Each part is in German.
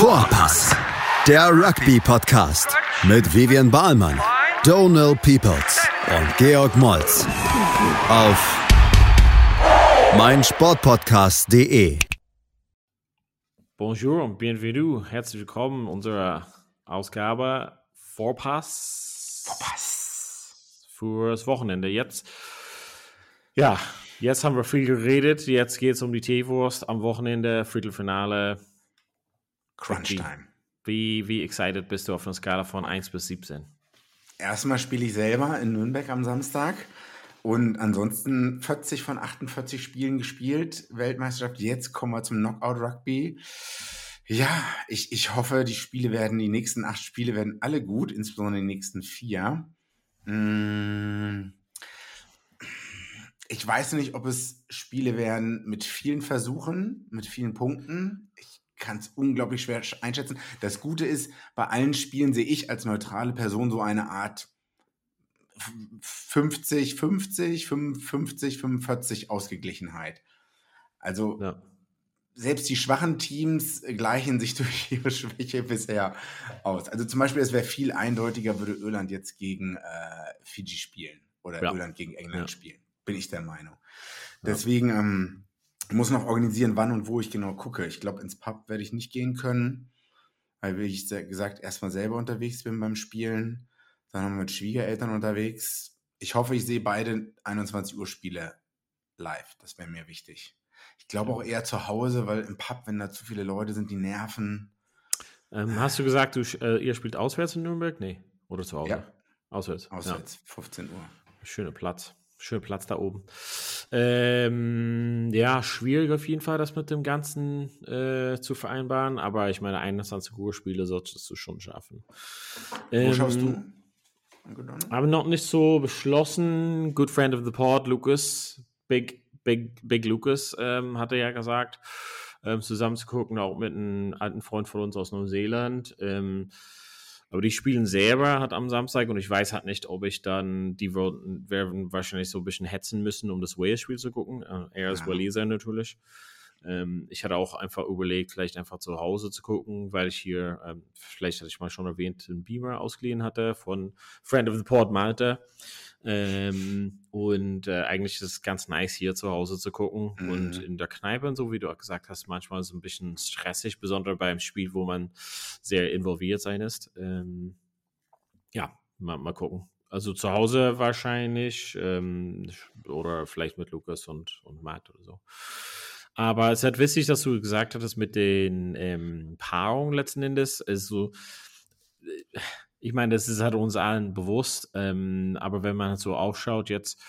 Vorpass, der Rugby-Podcast mit Vivian Bahlmann, Donal Peoples und Georg Moltz auf meinsportpodcast.de. Bonjour und bienvenue. Herzlich willkommen in unserer Ausgabe Vorpass. Vorpass. Für das Wochenende. Jetzt, ja, jetzt haben wir viel geredet. Jetzt geht es um die Teewurst am Wochenende, Viertelfinale. Crunch-Time. Wie, wie excited bist du auf einer Skala von 1 bis 17? Erstmal spiele ich selber in Nürnberg am Samstag und ansonsten 40 von 48 Spielen gespielt, Weltmeisterschaft. Jetzt kommen wir zum Knockout Rugby. Ja, ich, ich hoffe, die Spiele werden, die nächsten acht Spiele werden alle gut, insbesondere die nächsten vier. Mm. Ich weiß nicht, ob es Spiele werden mit vielen Versuchen, mit vielen Punkten. Kann es unglaublich schwer einschätzen. Das Gute ist, bei allen Spielen sehe ich als neutrale Person so eine Art 50, 50, 55, 45 Ausgeglichenheit. Also Ja. selbst die schwachen Teams gleichen sich durch ihre Schwäche bisher aus. Also zum Beispiel, es wäre viel eindeutiger, würde Irland jetzt gegen äh, Fiji spielen oder Ja. Irland gegen England Ja. spielen. Bin ich der Meinung. Deswegen ähm, muss noch organisieren, wann und wo ich genau gucke. Ich glaube, ins Pub werde ich nicht gehen können, weil, wie ich gesagt, erstmal selber unterwegs bin beim Spielen. Dann haben wir mit Schwiegereltern unterwegs. Ich hoffe, ich sehe beide 21 Uhr Spiele live. Das wäre mir wichtig. Ich glaube auch eher zu Hause, weil im Pub, wenn da zu viele Leute sind, die nerven. Ähm, hast du gesagt, du, äh, ihr spielt auswärts in Nürnberg? Nee. Oder zu Hause? Ja. Auswärts. Auswärts, 15 Uhr. Ja. Schöner Platz. Schöner Platz da oben. Ähm, ja, schwierig auf jeden Fall, das mit dem Ganzen äh, zu vereinbaren. Aber ich meine, 21 Uhr Spiele solltest du schon schaffen. Wo schaust Ähm, du? Donald? Aber noch nicht so beschlossen. Good friend of the pod, Lucas, Big, Big, Big Lucas, ähm, hat er ja gesagt, ähm, zusammen zu gucken, auch mit einem alten Freund von uns aus Neuseeland. Ähm, aber die spielen selber hat am Samstag und ich weiß halt nicht, ob ich dann, die würden, werden wahrscheinlich so ein bisschen hetzen müssen, um das Wales-Spiel zu gucken. Äh, er ist Ja. Waliser natürlich. Ähm, ich hatte auch einfach überlegt, vielleicht einfach zu Hause zu gucken, weil ich hier, ähm, vielleicht hatte ich mal schon erwähnt, einen Beamer ausgeliehen hatte von Friend of the Port Malte. Ähm, und äh, eigentlich ist es ganz nice, hier zu Hause zu gucken Mhm. und in der Kneipe und so, wie du auch gesagt hast, manchmal es ein bisschen stressig, besonders beim Spiel, wo man sehr involviert sein ist. Ähm, ja, mal, mal gucken. Also zu Hause wahrscheinlich ähm, oder vielleicht mit Lukas und, und Matt oder so. Aber es ist halt wichtig, dass du gesagt hattest mit den ähm, Paarungen letzten Endes. Also, äh, ich meine, das ist halt uns allen bewusst. Ähm, aber wenn man so aufschaut, jetzt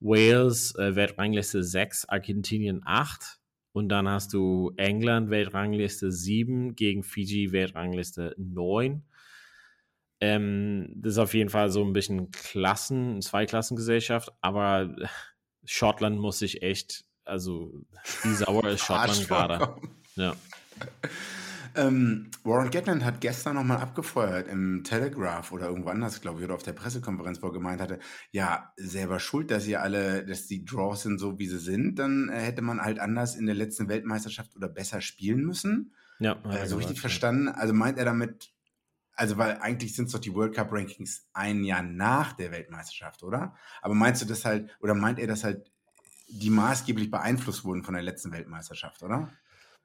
Wales, äh, Weltrangliste 6, Argentinien 8. Und dann hast du England, Weltrangliste 7 gegen Fiji, Weltrangliste 9. Ähm, das ist auf jeden Fall so ein bisschen Klassen, Zweiklassengesellschaft, aber Schottland muss sich echt, also wie sauer ist Schottland gerade. Ja. Ähm, Warren Gatland hat gestern nochmal abgefeuert im Telegraph oder irgendwo anders, glaube ich, oder auf der Pressekonferenz, wo er gemeint hatte, ja, selber schuld, dass ihr alle, dass die Draws sind so, wie sie sind, dann äh, hätte man halt anders in der letzten Weltmeisterschaft oder besser spielen müssen. Ja, Äh, so gesagt, richtig ja. verstanden. Also meint er damit, also weil eigentlich sind es doch die World Cup Rankings ein Jahr nach der Weltmeisterschaft, oder? Aber meinst du das halt, oder meint er, dass halt die maßgeblich beeinflusst wurden von der letzten Weltmeisterschaft, oder?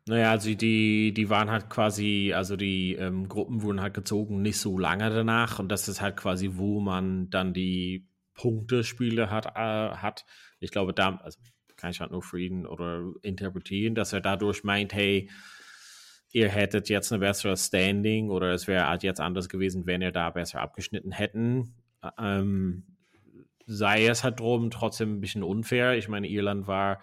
Naja, also die, die waren halt quasi, also die ähm, Gruppen wurden halt gezogen nicht so lange danach und das ist halt quasi, wo man dann die Punktespiele hat, äh, hat. Ich glaube, da, also kann ich halt nur ihn oder interpretieren, dass er dadurch meint, hey, ihr hättet jetzt eine bessere Standing oder es wäre halt jetzt anders gewesen, wenn ihr da besser abgeschnitten hätten. Ähm, sei es halt drum trotzdem ein bisschen unfair. Ich meine, Irland war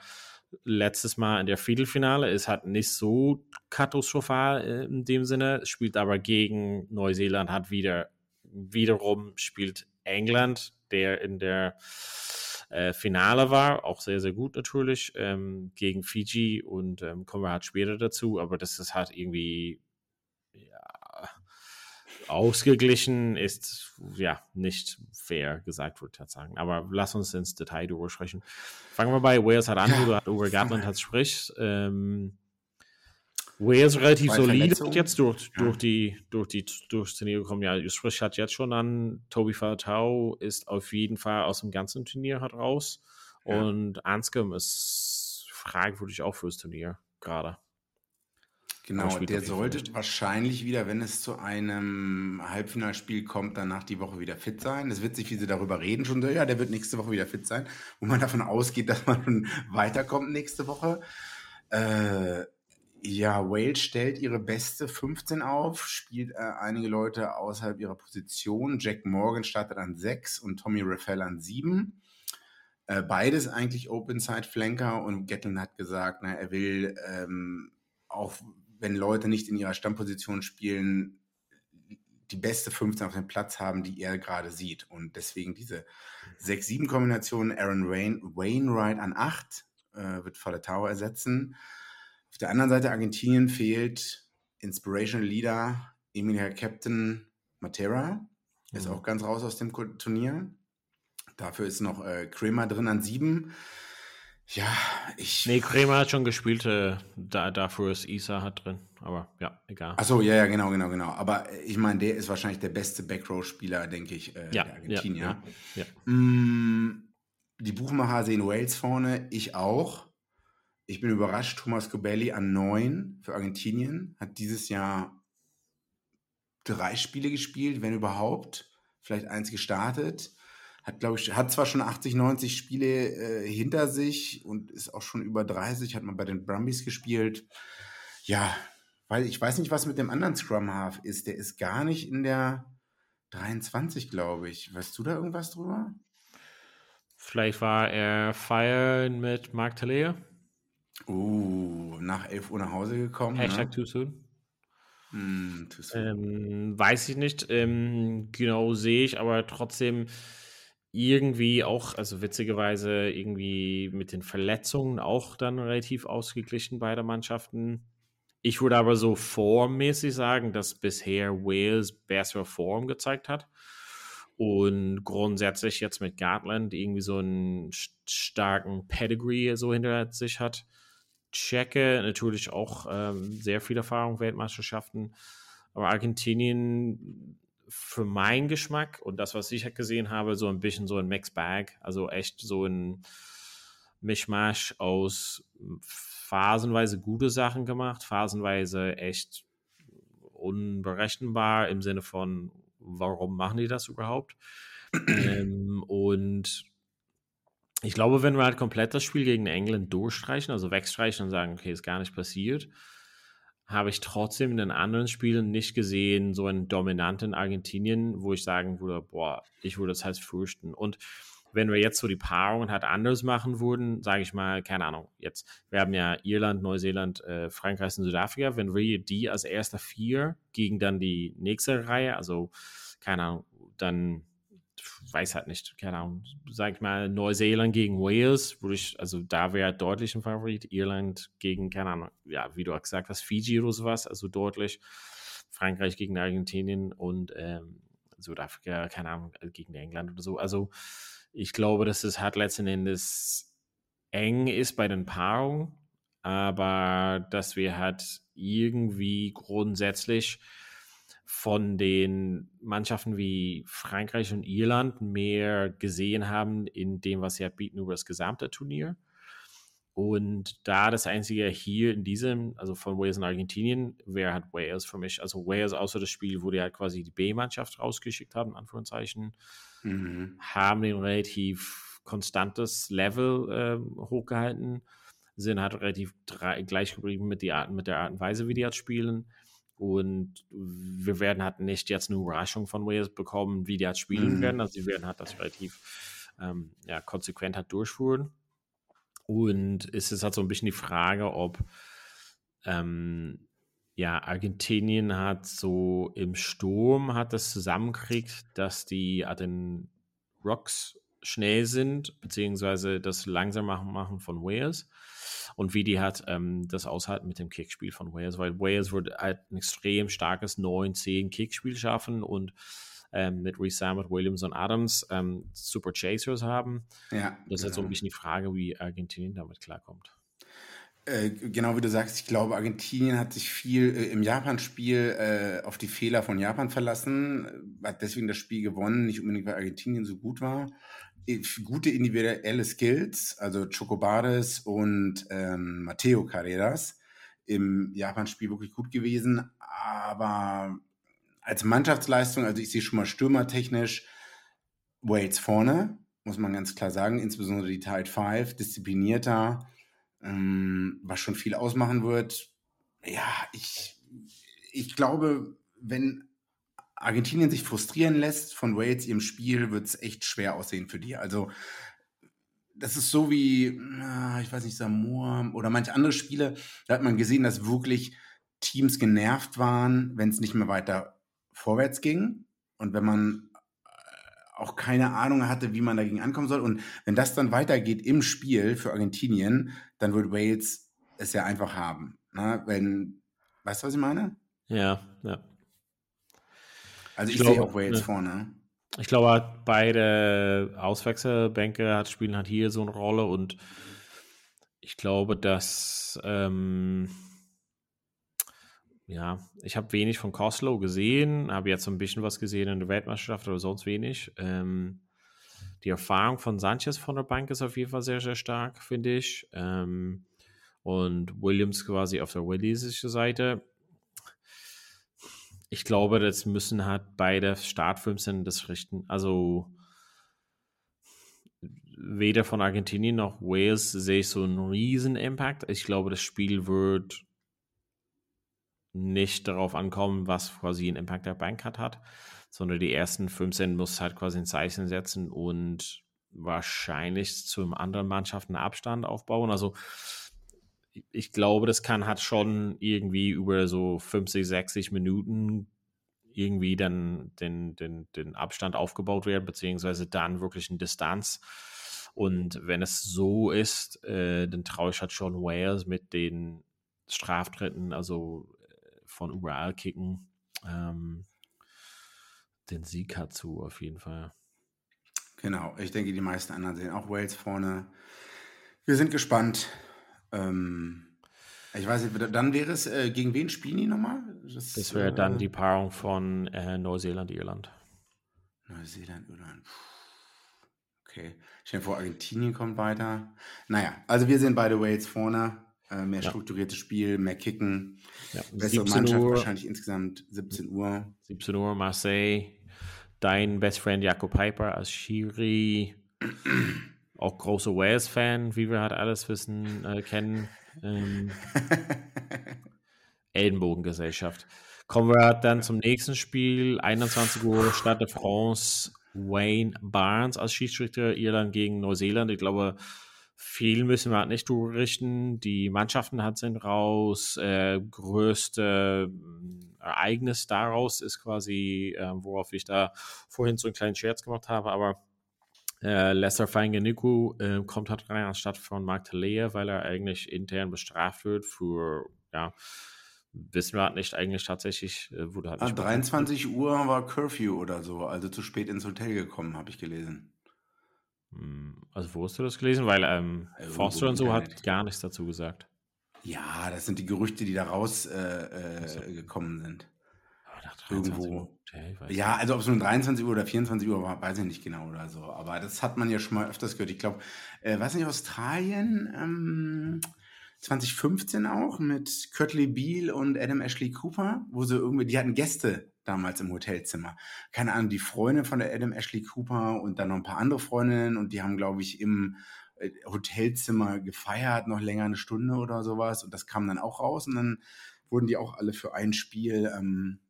letztes Mal in der Viertelfinale, ist halt nicht so katastrophal äh, in dem Sinne, spielt aber gegen Neuseeland, hat wieder wiederum spielt England, der in der äh, Finale war, auch sehr, sehr gut natürlich, ähm, gegen Fiji und ähm, kommen wir halt später dazu, aber das ist halt irgendwie ausgeglichen ist ja nicht fair gesagt, würde ich halt sagen. Aber lass uns ins Detail darüber sprechen. Fangen wir bei Wales halt an, Ja, du halt Gatland an. halt sprichst. Ähm, Wales relativ solide jetzt durch, ja. durch die durch die durchs Turnier gekommen. Ja, Sprich hat jetzt schon an, Tobi Falatau ist auf jeden Fall aus dem ganzen Turnier hat raus. Ja. Und Anscombe ist fragwürdig auch fürs Turnier gerade. Genau, der sollte wahrscheinlich wieder, wenn es zu einem Halbfinalspiel kommt, danach die Woche wieder fit sein. Es wird sich, wie sie darüber reden, schon so, ja, der wird nächste Woche wieder fit sein, wo man davon ausgeht, dass man weiterkommt nächste Woche. Äh, ja, Wales stellt ihre beste 15 auf, spielt äh, einige Leute außerhalb ihrer Position. Jack Morgan startet an 6 und Tommy Raffel an 7. Äh, beides eigentlich Open-Side-Flanker und Gattlin hat gesagt, na, er will ähm, auch wenn Leute nicht in ihrer Stammposition spielen, die beste 15 auf dem Platz haben, die er gerade sieht. Und deswegen diese 6-7-Kombination, Aaron Wain, Wainwright an 8 äh, wird Faletau ersetzen. Auf der anderen Seite Argentinien fehlt Inspirational Leader Emilia Captain Matera. Ist mhm. auch ganz raus aus dem Turnier. Dafür ist noch äh, Kramer drin an 7. Ja, ich. Nee, Kremer hat schon gespielt, äh, da, dafür ist Isa hat drin. Aber ja, egal. Achso, ja, ja, genau, genau, genau. Aber äh, ich meine, der ist wahrscheinlich der beste Backrow-Spieler, denke ich, äh, ja, der Argentinier. Ja, ja. Mm, die Buchmacher sehen Wales vorne, ich auch. Ich bin überrascht, Thomas Cobelli an 9 für Argentinien hat dieses Jahr drei Spiele gespielt, wenn überhaupt. Vielleicht eins gestartet hat, glaube ich, hat zwar schon 80, 90 Spiele äh, hinter sich und ist auch schon über 30, hat man bei den Brumbies gespielt. Ja, weil ich weiß nicht, was mit dem anderen Scrum Half ist. Der ist gar nicht in der 23, glaube ich. Weißt du da irgendwas drüber? Vielleicht war er feiern mit Mark Talea. Uh, nach 11 Uhr nach Hause gekommen. Ne? Hashtag ne? too soon. Mm, too soon. Ähm, weiß ich nicht. Ähm, genau sehe ich, aber trotzdem irgendwie auch, also witzigerweise irgendwie mit den Verletzungen auch dann relativ ausgeglichen beide Mannschaften. Ich würde aber so formmäßig sagen, dass bisher Wales bessere Form gezeigt hat und grundsätzlich jetzt mit Gartland irgendwie so einen starken Pedigree so hinter sich hat. Tschecke natürlich auch ähm, sehr viel Erfahrung Weltmeisterschaften, aber Argentinien für meinen Geschmack und das, was ich gesehen habe, so ein bisschen so ein Mixed Bag. Also echt so ein Mischmasch aus phasenweise gute Sachen gemacht, phasenweise echt unberechenbar im Sinne von, warum machen die das überhaupt? ähm, und ich glaube, wenn wir halt komplett das Spiel gegen England durchstreichen, also wegstreichen und sagen, okay, ist gar nicht passiert, habe ich trotzdem in den anderen Spielen nicht gesehen, so einen dominanten Argentinien, wo ich sagen würde, boah, ich würde das halt fürchten. Und wenn wir jetzt so die Paarungen halt anders machen würden, sage ich mal, keine Ahnung, jetzt, wir haben ja Irland, Neuseeland, äh, Frankreich und Südafrika, wenn wir die als erster vier gegen dann die nächste Reihe, also keine Ahnung, dann weiß halt nicht, keine Ahnung, sag ich mal, Neuseeland gegen Wales, würde ich, also da wäre deutlich ein Favorit, Irland gegen, keine Ahnung, ja, wie du auch gesagt hast, Fiji oder sowas, also deutlich, Frankreich gegen Argentinien und ähm, Südafrika, keine Ahnung, gegen England oder so. Also ich glaube, dass es halt letzten Endes eng ist bei den Paarungen, aber dass wir halt irgendwie grundsätzlich von den Mannschaften wie Frankreich und Irland mehr gesehen haben in dem, was sie halt bieten über das gesamte Turnier. Und da das einzige hier in diesem, also von Wales und Argentinien, wäre halt Wales für mich. Also Wales außer das Spiel, wo die halt quasi die B-Mannschaft rausgeschickt haben, in Anführungszeichen, mhm. haben den relativ konstantes Level äh, hochgehalten, sind halt relativ gleich geblieben mit, die Art, mit der Art und Weise, wie die halt spielen. Und wir werden halt nicht jetzt eine Überraschung von Wales bekommen, wie die halt spielen mhm. werden. Also sie werden halt das relativ ähm, ja, konsequent halt durchführen. Und es ist halt so ein bisschen die Frage, ob ähm, ja, Argentinien hat so im Sturm hat das zusammenkriegt, dass die an den Rocks schnell sind, beziehungsweise das langsam machen, machen von Wales und wie die hat ähm, das aushalten mit dem Kickspiel von Wales, weil Wales wird halt ein extrem starkes 9-10 Kickspiel schaffen und ähm, mit Reese Samet, Williams und Adams ähm, super Chasers haben. Ja, das ist jetzt so ein bisschen die Frage, wie Argentinien damit klarkommt. Äh, genau wie du sagst, ich glaube, Argentinien hat sich viel äh, im Japan-Spiel äh, auf die Fehler von Japan verlassen, hat deswegen das Spiel gewonnen, nicht unbedingt, weil Argentinien so gut war. Gute individuelle Skills, also Chocobares und ähm, Mateo Carreras im Japan-Spiel wirklich gut gewesen, aber als Mannschaftsleistung, also ich sehe schon mal stürmertechnisch Wales vorne, muss man ganz klar sagen, insbesondere die Tide 5, disziplinierter, ähm, was schon viel ausmachen wird. Ja, ich, ich glaube, wenn Argentinien sich frustrieren lässt von Wales ihrem Spiel, wird es echt schwer aussehen für die. Also das ist so wie, ich weiß nicht, Samoa oder manche andere Spiele, da hat man gesehen, dass wirklich Teams genervt waren, wenn es nicht mehr weiter vorwärts ging und wenn man äh, auch keine Ahnung hatte, wie man dagegen ankommen soll. Und wenn das dann weitergeht im Spiel für Argentinien, dann wird Wales es ja einfach haben. Na, ne? wenn, weißt du, was ich meine? Ja, ja. Also ich, ich sehe auch Wales ja. vorne. Ich glaube, beide Auswechselbänke spielen halt hier so eine Rolle und ich glaube, dass ähm, ja, ich habe wenig von Koslow gesehen, habe jetzt so ein bisschen was gesehen in der Weltmeisterschaft, aber sonst wenig. Ähm, die Erfahrung von Sanchez von der Bank ist auf jeden Fall sehr, sehr stark, finde ich. Ähm, und Williams quasi auf der walisischen Seite ich glaube, das müssen halt beide Startfilme das richten. Also weder von Argentinien noch Wales sehe ich so einen riesen Impact. Ich glaube, das Spiel wird nicht darauf ankommen, was quasi ein Impact der Bank hat, sondern die ersten 15 muss halt quasi ein Zeichen setzen und wahrscheinlich zu anderen Mannschaften Abstand aufbauen. Also ich glaube, das kann hat schon irgendwie über so 50, 60 Minuten irgendwie dann den, den, den Abstand aufgebaut werden, beziehungsweise dann wirklich eine Distanz. Und wenn es so ist, äh, dann traue ich halt schon Wales mit den Straftritten, also äh, von überall kicken, ähm, den Sieg hat zu, auf jeden Fall. Genau, ich denke, die meisten anderen sehen auch Wales vorne. Wir sind gespannt. Ähm, ich weiß nicht, dann wäre es, äh, gegen wen spielen die nochmal? Das, das wäre äh, dann die Paarung von äh, Neuseeland, Irland. Neuseeland, Irland. Okay. Ich stelle vor, Argentinien kommt weiter. Naja, also wir sind beide Wales vorne. Äh, mehr ja. strukturiertes Spiel, mehr Kicken. Ja. Bessere Mannschaft, Uhr, wahrscheinlich insgesamt 17 Uhr. 17 Uhr, Marseille. Dein Best Friend Jakob Piper als Schiri. Auch großer Wales-Fan, wie wir halt alles wissen, äh, kennen. Ähm, Ellenbogengesellschaft. Kommen wir dann zum nächsten Spiel. 21 Uhr Stade de France. Wayne Barnes als Schiedsrichter. Irland gegen Neuseeland. Ich glaube, viel müssen wir halt nicht durchrichten. Die Mannschaften hat sind raus. Äh, größte äh, Ereignis daraus ist quasi, äh, worauf ich da vorhin so einen kleinen Scherz gemacht habe, aber äh, Lesser Feinganiku äh, kommt halt rein anstatt von Mark Talea, weil er eigentlich intern bestraft wird für, ja, wissen wir halt nicht eigentlich tatsächlich, äh, wurde halt nicht. 23 Uhr war Curfew oder so, also zu spät ins Hotel gekommen, habe ich gelesen. Hm, also wo hast du das gelesen? Weil ähm, also, Forster und so hat gar nichts dazu gesagt. Ja, das sind die Gerüchte, die da rausgekommen äh, äh, sind. Irgendwo. Ja, also ob es nun 23 Uhr oder 24 Uhr war, weiß ich nicht genau oder so. Aber das hat man ja schon mal öfters gehört. Ich glaube, äh, weiß nicht, Australien, ähm, 2015 auch mit Curtly Beale und Adam Ashley Cooper, wo sie irgendwie, die hatten Gäste damals im Hotelzimmer. Keine Ahnung, die Freundin von der Adam Ashley Cooper und dann noch ein paar andere Freundinnen und die haben, glaube ich, im äh, Hotelzimmer gefeiert, noch länger eine Stunde oder sowas und das kam dann auch raus und dann wurden die auch alle für ein Spiel ähm,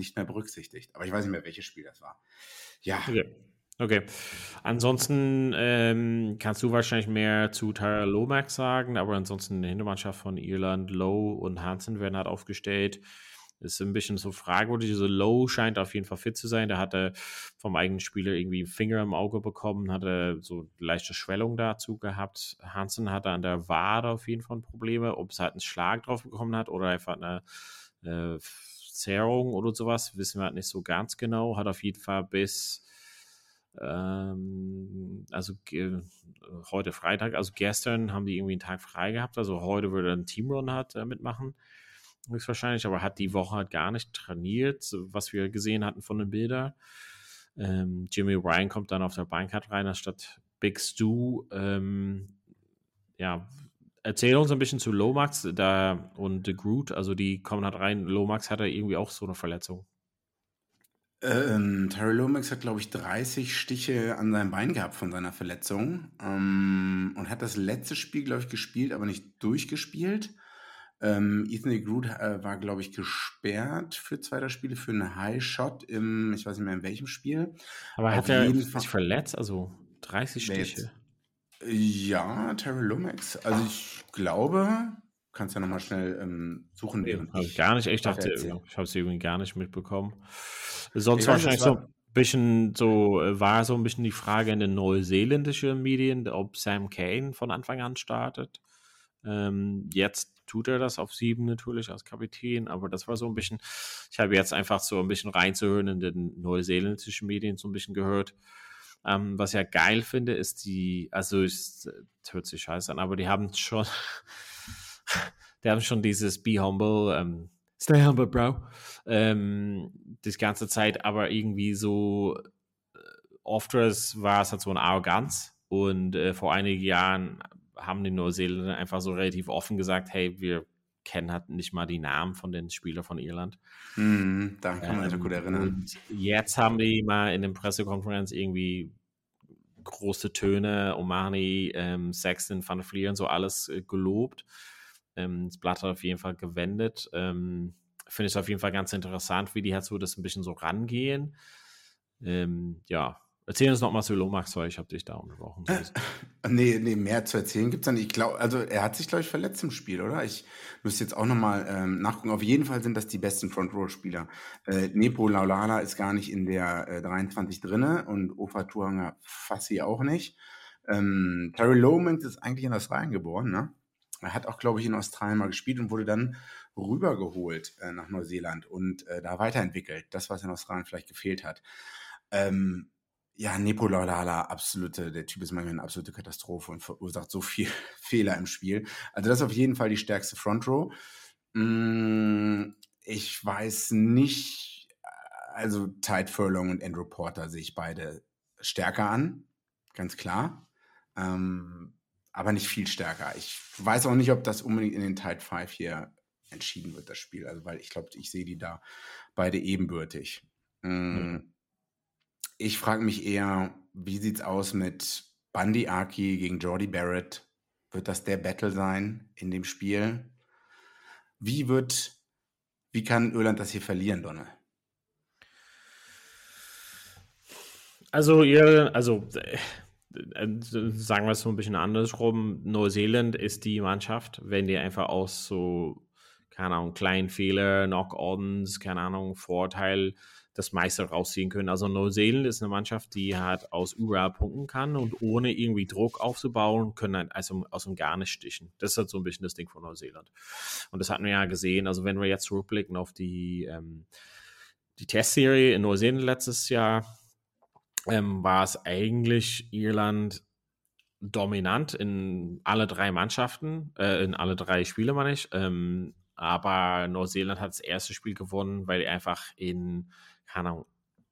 nicht mehr berücksichtigt. Aber ich weiß nicht mehr, welches Spiel das war. Ja. Okay. Okay. Ansonsten ähm, kannst du wahrscheinlich mehr zu Tyler Lomax sagen, aber ansonsten die Hintermannschaft von Irland, Lowe und Hansen werden halt aufgestellt. Ist ein bisschen so fragwürdig. So also Lowe scheint auf jeden Fall fit zu sein. Der hatte vom eigenen Spieler irgendwie einen Finger im Auge bekommen, hatte so leichte Schwellung dazu gehabt. Hansen hatte an der Wade auf jeden Fall Probleme, ob es halt einen Schlag drauf bekommen hat oder einfach eine äh, Verzerrung oder sowas, wissen wir halt nicht so ganz genau. Hat auf jeden Fall bis Ähm, also heute Freitag, also gestern haben die irgendwie einen Tag frei gehabt. Also heute würde ein Teamrun hat äh, mitmachen, höchstwahrscheinlich, aber hat die Woche halt gar nicht trainiert, was wir gesehen hatten von den Bildern. Ähm, Jimmy Ryan kommt dann auf der Bank halt rein, anstatt Big Stu. Ähm, ja, erzähl uns ein bisschen zu Lomax da und The Groot, also die kommen halt rein. Lomax hatte irgendwie auch so eine Verletzung. Ähm, Terry Lomax hat, glaube ich, 30 Stiche an seinem Bein gehabt von seiner Verletzung ähm, und hat das letzte Spiel, glaube ich, gespielt, aber nicht durchgespielt. Ähm, Ethan Groot äh, war, glaube ich, gesperrt für zwei der Spiele für einen High Shot im, ich weiß nicht mehr in welchem Spiel. Aber hat er sich verletzt? Also 30 Stiche? Ja, Terry Lomax. Also ich glaube, kannst ja nochmal schnell ähm, suchen. Nee, habe ich gar nicht. Ich dachte, ich habe es irgendwie gar nicht mitbekommen. Sonst ich wahrscheinlich so ein bisschen so, äh, war so ein bisschen die Frage in den neuseeländischen Medien, ob Sam Kane von Anfang an startet. Ähm, jetzt tut er das auf sieben natürlich als Kapitän, aber das war so ein bisschen, ich habe jetzt einfach so ein bisschen reinzuhören in den neuseeländischen Medien so ein bisschen gehört. Ähm, was ich ja geil finde, ist die, also es hört sich scheiße an, aber die haben schon, die haben schon dieses Be Humble, ähm, Stay Humble, Bro, ähm, die ganze Zeit, aber irgendwie so, äh, oft war es halt so eine Arroganz und äh, vor einigen Jahren haben die Neuseeländer einfach so relativ offen gesagt, hey, wir kennen halt nicht mal die Namen von den Spielern von Irland. Mm, da kann man sich ähm, gut erinnern. jetzt haben die mal in der Pressekonferenz irgendwie große Töne, Omani, ähm, Sexton, Van der Fleer und so alles äh, gelobt. Ähm, das Blatt hat auf jeden Fall gewendet. Ähm, Finde ich auf jeden Fall ganz interessant, wie die halt so das ein bisschen so rangehen. Ähm, ja, Erzähl uns nochmal zu Lomax, weil ich habe dich da unterbrochen. Äh, nee, nee, mehr zu erzählen gibt es da nicht. Ich glaube, also er hat sich, glaube ich, verletzt im Spiel, oder? Ich müsste jetzt auch nochmal ähm, nachgucken. Auf jeden Fall sind das die besten Front-Row-Spieler. Äh, Nepo Laulala ist gar nicht in der äh, 23 drinne und Ofa Tuanga Fassi auch nicht. Ähm, Terry Lomax ist eigentlich in Australien geboren, ne? Er hat auch, glaube ich, in Australien mal gespielt und wurde dann rübergeholt äh, nach Neuseeland und äh, da weiterentwickelt. Das, was in Australien vielleicht gefehlt hat. Ähm, ja, Nepololala, absolute, der Typ ist manchmal eine absolute Katastrophe und verursacht so viel Fehler im Spiel. Also das ist auf jeden Fall die stärkste Front Row. Mm, ich weiß nicht, also Tide Furlong und Andrew Porter sehe ich beide stärker an, ganz klar. Ähm, aber nicht viel stärker. Ich weiß auch nicht, ob das unbedingt in den Tide 5 hier entschieden wird, das Spiel. Also, weil ich glaube, ich sehe die da beide ebenbürtig. Mhm. Ich frage mich eher, wie sieht es aus mit Bundy Aki gegen Jordi Barrett? Wird das der Battle sein in dem Spiel? Wie wird, wie kann Irland das hier verlieren, Donne? Also, ihr, also, äh, sagen wir es so ein bisschen andersrum. Neuseeland ist die Mannschaft, wenn die einfach aus so, keine Ahnung, kleinen Fehler, Knock-Ons, keine Ahnung, Vorteil, das meiste rausziehen können. Also Neuseeland ist eine Mannschaft, die halt aus überall punkten kann und ohne irgendwie Druck aufzubauen, können halt also aus dem gar nicht stichen. Das ist halt so ein bisschen das Ding von Neuseeland. Und das hatten wir ja gesehen. Also wenn wir jetzt zurückblicken auf die, ähm, die Testserie in Neuseeland letztes Jahr, ähm, war es eigentlich Irland dominant in alle drei Mannschaften, äh, in alle drei Spiele, meine ich. Ähm, aber Neuseeland hat das erste Spiel gewonnen, weil die einfach in keine Ahnung,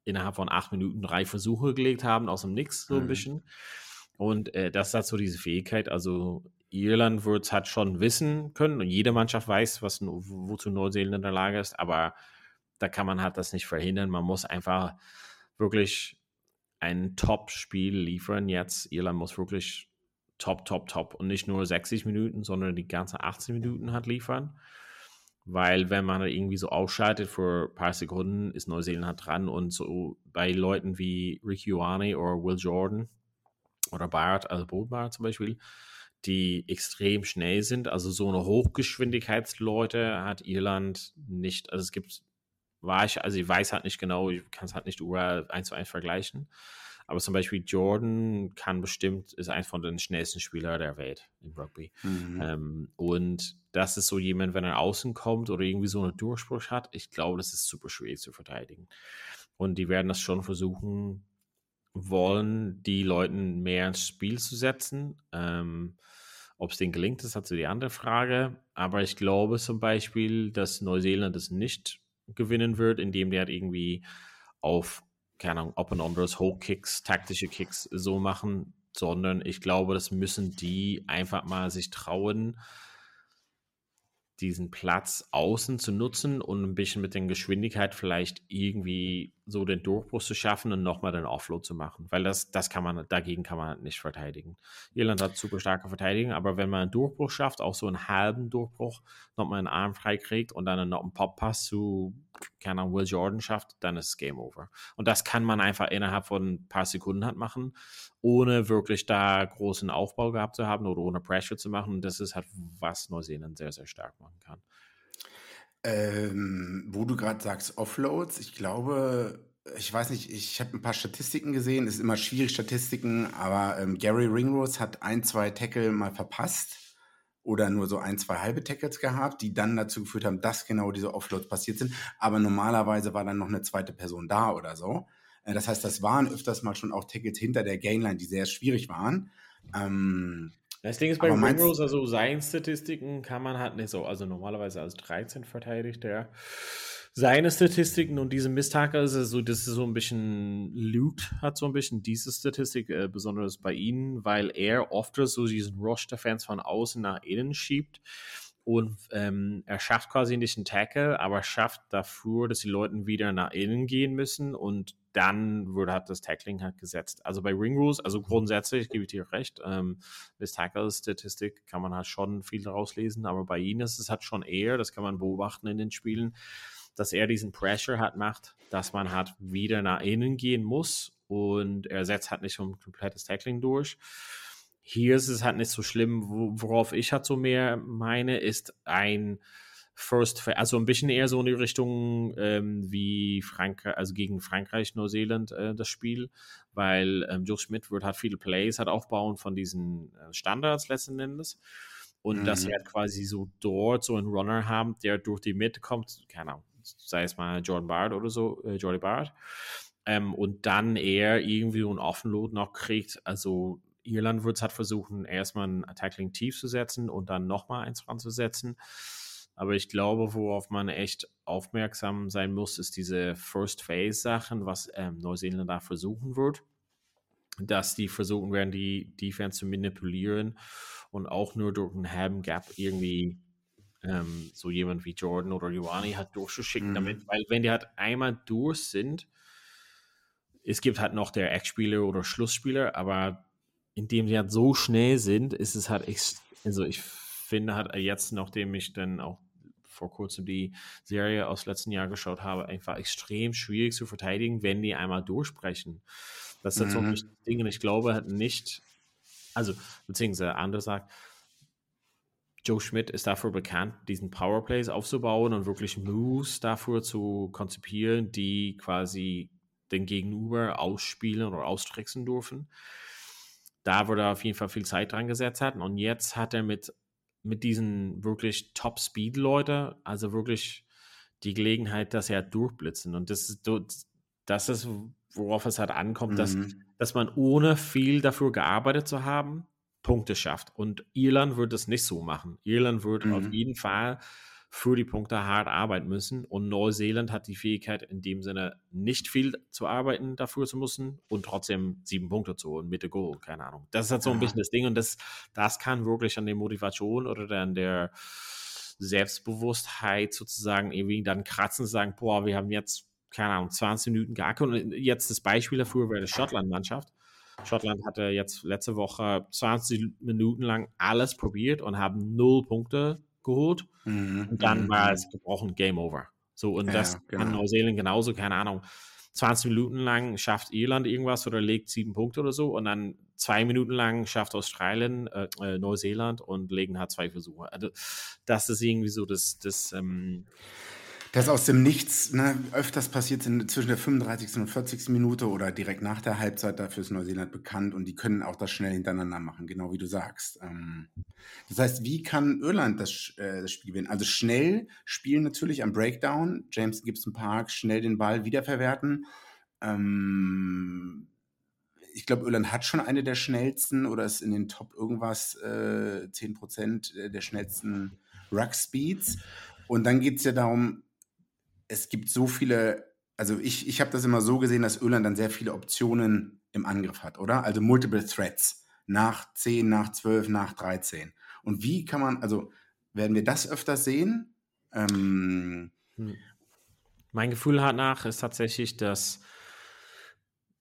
innerhalb von acht Minuten drei Versuche gelegt haben, aus dem Nix so ein mhm. bisschen. Und äh, das hat so diese Fähigkeit, also Irland wird es halt schon wissen können und jede Mannschaft weiß, was, wozu Neuseeland in der Lage ist, aber da kann man halt das nicht verhindern. Man muss einfach wirklich ein Top-Spiel liefern jetzt. Irland muss wirklich top, top, top und nicht nur 60 Minuten, sondern die ganze 18 Minuten hat liefern. Weil wenn man irgendwie so ausschaltet für ein paar Sekunden, ist Neuseeland dran und so bei Leuten wie Ricky Ioane oder Will Jordan oder Bart, also Boot zum Beispiel, die extrem schnell sind, also so eine Hochgeschwindigkeitsleute hat Irland nicht, also es gibt, war ich, also ich weiß halt nicht genau, ich kann es halt nicht überall eins zu eins vergleichen, aber zum Beispiel Jordan kann bestimmt, ist eins von den schnellsten Spielern der Welt im Rugby. Mhm. Ähm, und das ist so jemand, wenn er außen kommt oder irgendwie so einen Durchbruch hat, ich glaube, das ist super schwierig zu verteidigen. Und die werden das schon versuchen, wollen, die Leuten mehr ins Spiel zu setzen. Ähm, Ob es denen gelingt, ist halt so die andere Frage. Aber ich glaube zum Beispiel, dass Neuseeland es nicht gewinnen wird, indem die halt irgendwie auf, keine Ahnung, Up and Unders, Hook Kicks, taktische Kicks so machen, sondern ich glaube, das müssen die einfach mal sich trauen, diesen Platz außen zu nutzen und ein bisschen mit der Geschwindigkeit vielleicht irgendwie so den Durchbruch zu schaffen und nochmal den Offload zu machen. Weil das, das kann man, dagegen kann man nicht verteidigen. Irland hat super starke Verteidigung, aber wenn man einen Durchbruch schafft, auch so einen halben Durchbruch, nochmal einen Arm frei kriegt und dann noch einen Pop-Pass zu, keine Ahnung, Will Jordan schafft, dann ist es Game Over. Und das kann man einfach innerhalb von ein paar Sekunden halt machen, ohne wirklich da großen Aufbau gehabt zu haben oder ohne Pressure zu machen. Und das ist halt, was Neuseeland sehr, sehr stark machen kann. Ähm, wo du gerade sagst, Offloads, ich glaube, ich weiß nicht, ich habe ein paar Statistiken gesehen, es ist immer schwierig, Statistiken, aber ähm, Gary Ringrose hat ein, zwei Tackle mal verpasst oder nur so ein, zwei halbe Tackles gehabt, die dann dazu geführt haben, dass genau diese Offloads passiert sind. Aber normalerweise war dann noch eine zweite Person da oder so. Äh, das heißt, das waren öfters mal schon auch Tackles hinter der Gainline, die sehr schwierig waren. Ähm, das Ding ist bei Ringrose, also seinen Statistiken kann man halt nicht so, also normalerweise als 13 verteidigt er seine Statistiken und diese Misttaker ist so, das ist so ein bisschen Loot hat so ein bisschen diese Statistik, äh, besonders bei ihnen, weil er oft so diesen Rush der Fans von außen nach innen schiebt und ähm, er schafft quasi nicht einen Tackle, aber schafft dafür, dass die Leute wieder nach innen gehen müssen und dann wird halt das Tackling halt gesetzt. Also bei Ring Rules, also grundsätzlich gebe ich dir recht, ähm, das Tackle-Statistik kann man halt schon viel daraus lesen, aber bei ihnen ist es halt schon eher, das kann man beobachten in den Spielen, dass er diesen Pressure hat macht, dass man halt wieder nach innen gehen muss und er setzt halt nicht so ein komplettes Tackling durch. Hier ist es halt nicht so schlimm, worauf ich halt so mehr meine, ist ein First, also ein bisschen eher so in die Richtung ähm, wie Frankreich, also gegen Frankreich, Neuseeland äh, das Spiel, weil ähm, Joe Schmidt wird halt viele Plays halt aufbauen von diesen äh, Standards letzten Endes und mhm. dass sie halt quasi so dort so einen Runner haben, der durch die Mitte kommt, keine Ahnung, sei es mal Jordan Bard oder so, äh, Jordy Bard, ähm, und dann eher irgendwie so ein Offenload noch kriegt. Also Irland wird es halt versuchen, erstmal ein Tackling tief zu setzen und dann nochmal eins ranzusetzen. Aber ich glaube, worauf man echt aufmerksam sein muss, ist diese First Phase Sachen, was ähm, Neuseeland da versuchen wird. Dass die versuchen werden, die Defense zu manipulieren und auch nur durch einen halben Gap irgendwie ähm, so jemand wie Jordan oder Ioani halt durchzuschicken mhm. damit, weil wenn die halt einmal durch sind, es gibt halt noch der Eckspieler oder Schlussspieler, aber indem sie halt so schnell sind, ist es halt, also ich finde halt jetzt, nachdem ich dann auch vor kurzem die Serie aus letzten Jahr geschaut habe, einfach extrem schwierig zu verteidigen, wenn die einmal durchsprechen. Das ist halt mhm. so ein Ding, und ich glaube halt nicht, also, beziehungsweise anders sagt, Joe Schmidt ist dafür bekannt, diesen Powerplays aufzubauen und wirklich Moves dafür zu konzipieren, die quasi den Gegenüber ausspielen oder austricksen dürfen. Da wurde er auf jeden Fall viel Zeit dran gesetzt hat. Und jetzt hat er mit, mit diesen wirklich Top-Speed-Leute, also wirklich die Gelegenheit, dass er durchblitzen. Und das ist, das ist worauf es halt ankommt, mhm. dass, dass man ohne viel dafür gearbeitet zu haben, Punkte schafft. Und Irland wird es nicht so machen. Irland wird mhm. auf jeden Fall für die Punkte hart arbeiten müssen. Und Neuseeland hat die Fähigkeit, in dem Sinne nicht viel zu arbeiten dafür zu müssen und trotzdem sieben Punkte zu holen mit der Goal, keine Ahnung. Das ist halt so ein bisschen das Ding und das, das kann wirklich an der Motivation oder dann der Selbstbewusstheit sozusagen irgendwie dann kratzen und sagen, boah, wir haben jetzt, keine Ahnung, 20 Minuten geackert und jetzt das Beispiel dafür wäre die Schottland-Mannschaft. Schottland hatte jetzt letzte Woche 20 Minuten lang alles probiert und haben null Punkte geholt. Mhm. Und dann mhm. war es gebrochen, Game Over. So, und ja, das genau. kann Neuseeland genauso, keine Ahnung. 20 Minuten lang schafft Irland irgendwas oder legt sieben Punkte oder so und dann zwei Minuten lang schafft Australien, äh, äh Neuseeland und legen halt zwei Versuche. Also das ist irgendwie so das, das ähm, das aus dem Nichts ne, öfters passiert sind zwischen der 35. und 40. Minute oder direkt nach der Halbzeit. Dafür ist Neuseeland bekannt und die können auch das schnell hintereinander machen, genau wie du sagst. Ähm, das heißt, wie kann Irland das, äh, das Spiel gewinnen? Also schnell spielen natürlich am Breakdown, James Gibson Park schnell den Ball wiederverwerten. Ähm, ich glaube, Irland hat schon eine der schnellsten oder ist in den Top irgendwas äh, 10% der schnellsten Ruck Speeds. Und dann geht es ja darum, es gibt so viele, also ich, ich habe das immer so gesehen, dass Irland dann sehr viele Optionen im Angriff hat, oder? Also Multiple Threats nach 10, nach 12, nach 13. Und wie kann man, also werden wir das öfter sehen? Ähm, hm. Mein Gefühl nach ist tatsächlich, dass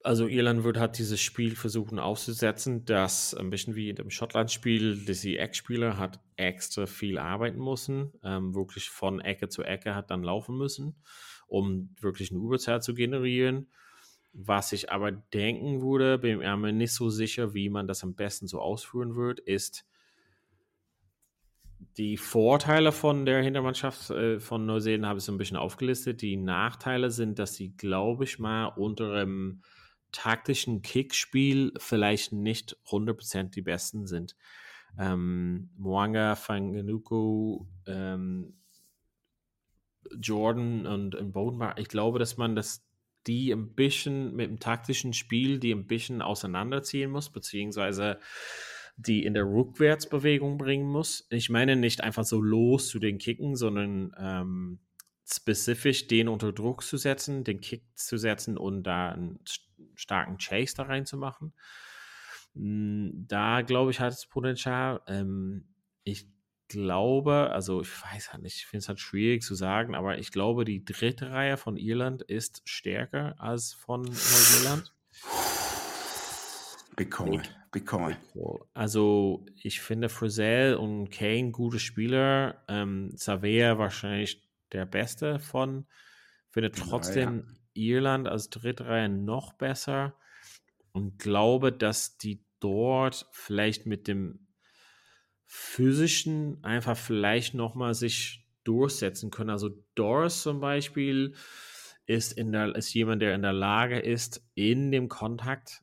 also Irland wird halt dieses Spiel versuchen auszusetzen, das ein bisschen wie in dem Schottland-Spiel, dass die Eckspieler hat extra viel arbeiten müssen, ähm, wirklich von Ecke zu Ecke hat dann laufen müssen, um wirklich eine Überzahl zu generieren. Was ich aber denken würde, bin mir nicht so sicher, wie man das am besten so ausführen wird, ist, die Vorteile von der Hintermannschaft äh, von Neuseeland habe ich so ein bisschen aufgelistet. Die Nachteile sind, dass sie, glaube ich mal, unter dem taktischen Kickspiel vielleicht nicht 100% die besten sind. Ähm, Moanga, Fanganuku, ähm, Jordan und, und Bodenbach, ich glaube, dass man das die ein bisschen mit dem taktischen Spiel, die ein bisschen auseinanderziehen muss, beziehungsweise die in der Rückwärtsbewegung bringen muss. Ich meine nicht einfach so los zu den Kicken, sondern ähm, spezifisch den unter Druck zu setzen, den Kick zu setzen und da einen starken Chase da reinzumachen. Hm, da glaube ich, hat es Potenzial. Ähm, ich glaube, also ich weiß halt nicht, ich finde es halt schwierig zu sagen, aber ich glaube, die dritte Reihe von Irland ist stärker als von Neuseeland. Big Call. Also ich finde Frizzell und Kane gute Spieler. Ähm, Savea wahrscheinlich der beste von. Finde trotzdem ja. Irland als dritte Reihe noch besser und glaube, dass die dort vielleicht mit dem physischen einfach vielleicht nochmal sich durchsetzen können. Also Doris zum Beispiel ist, in der, ist jemand, der in der Lage ist, in dem Kontakt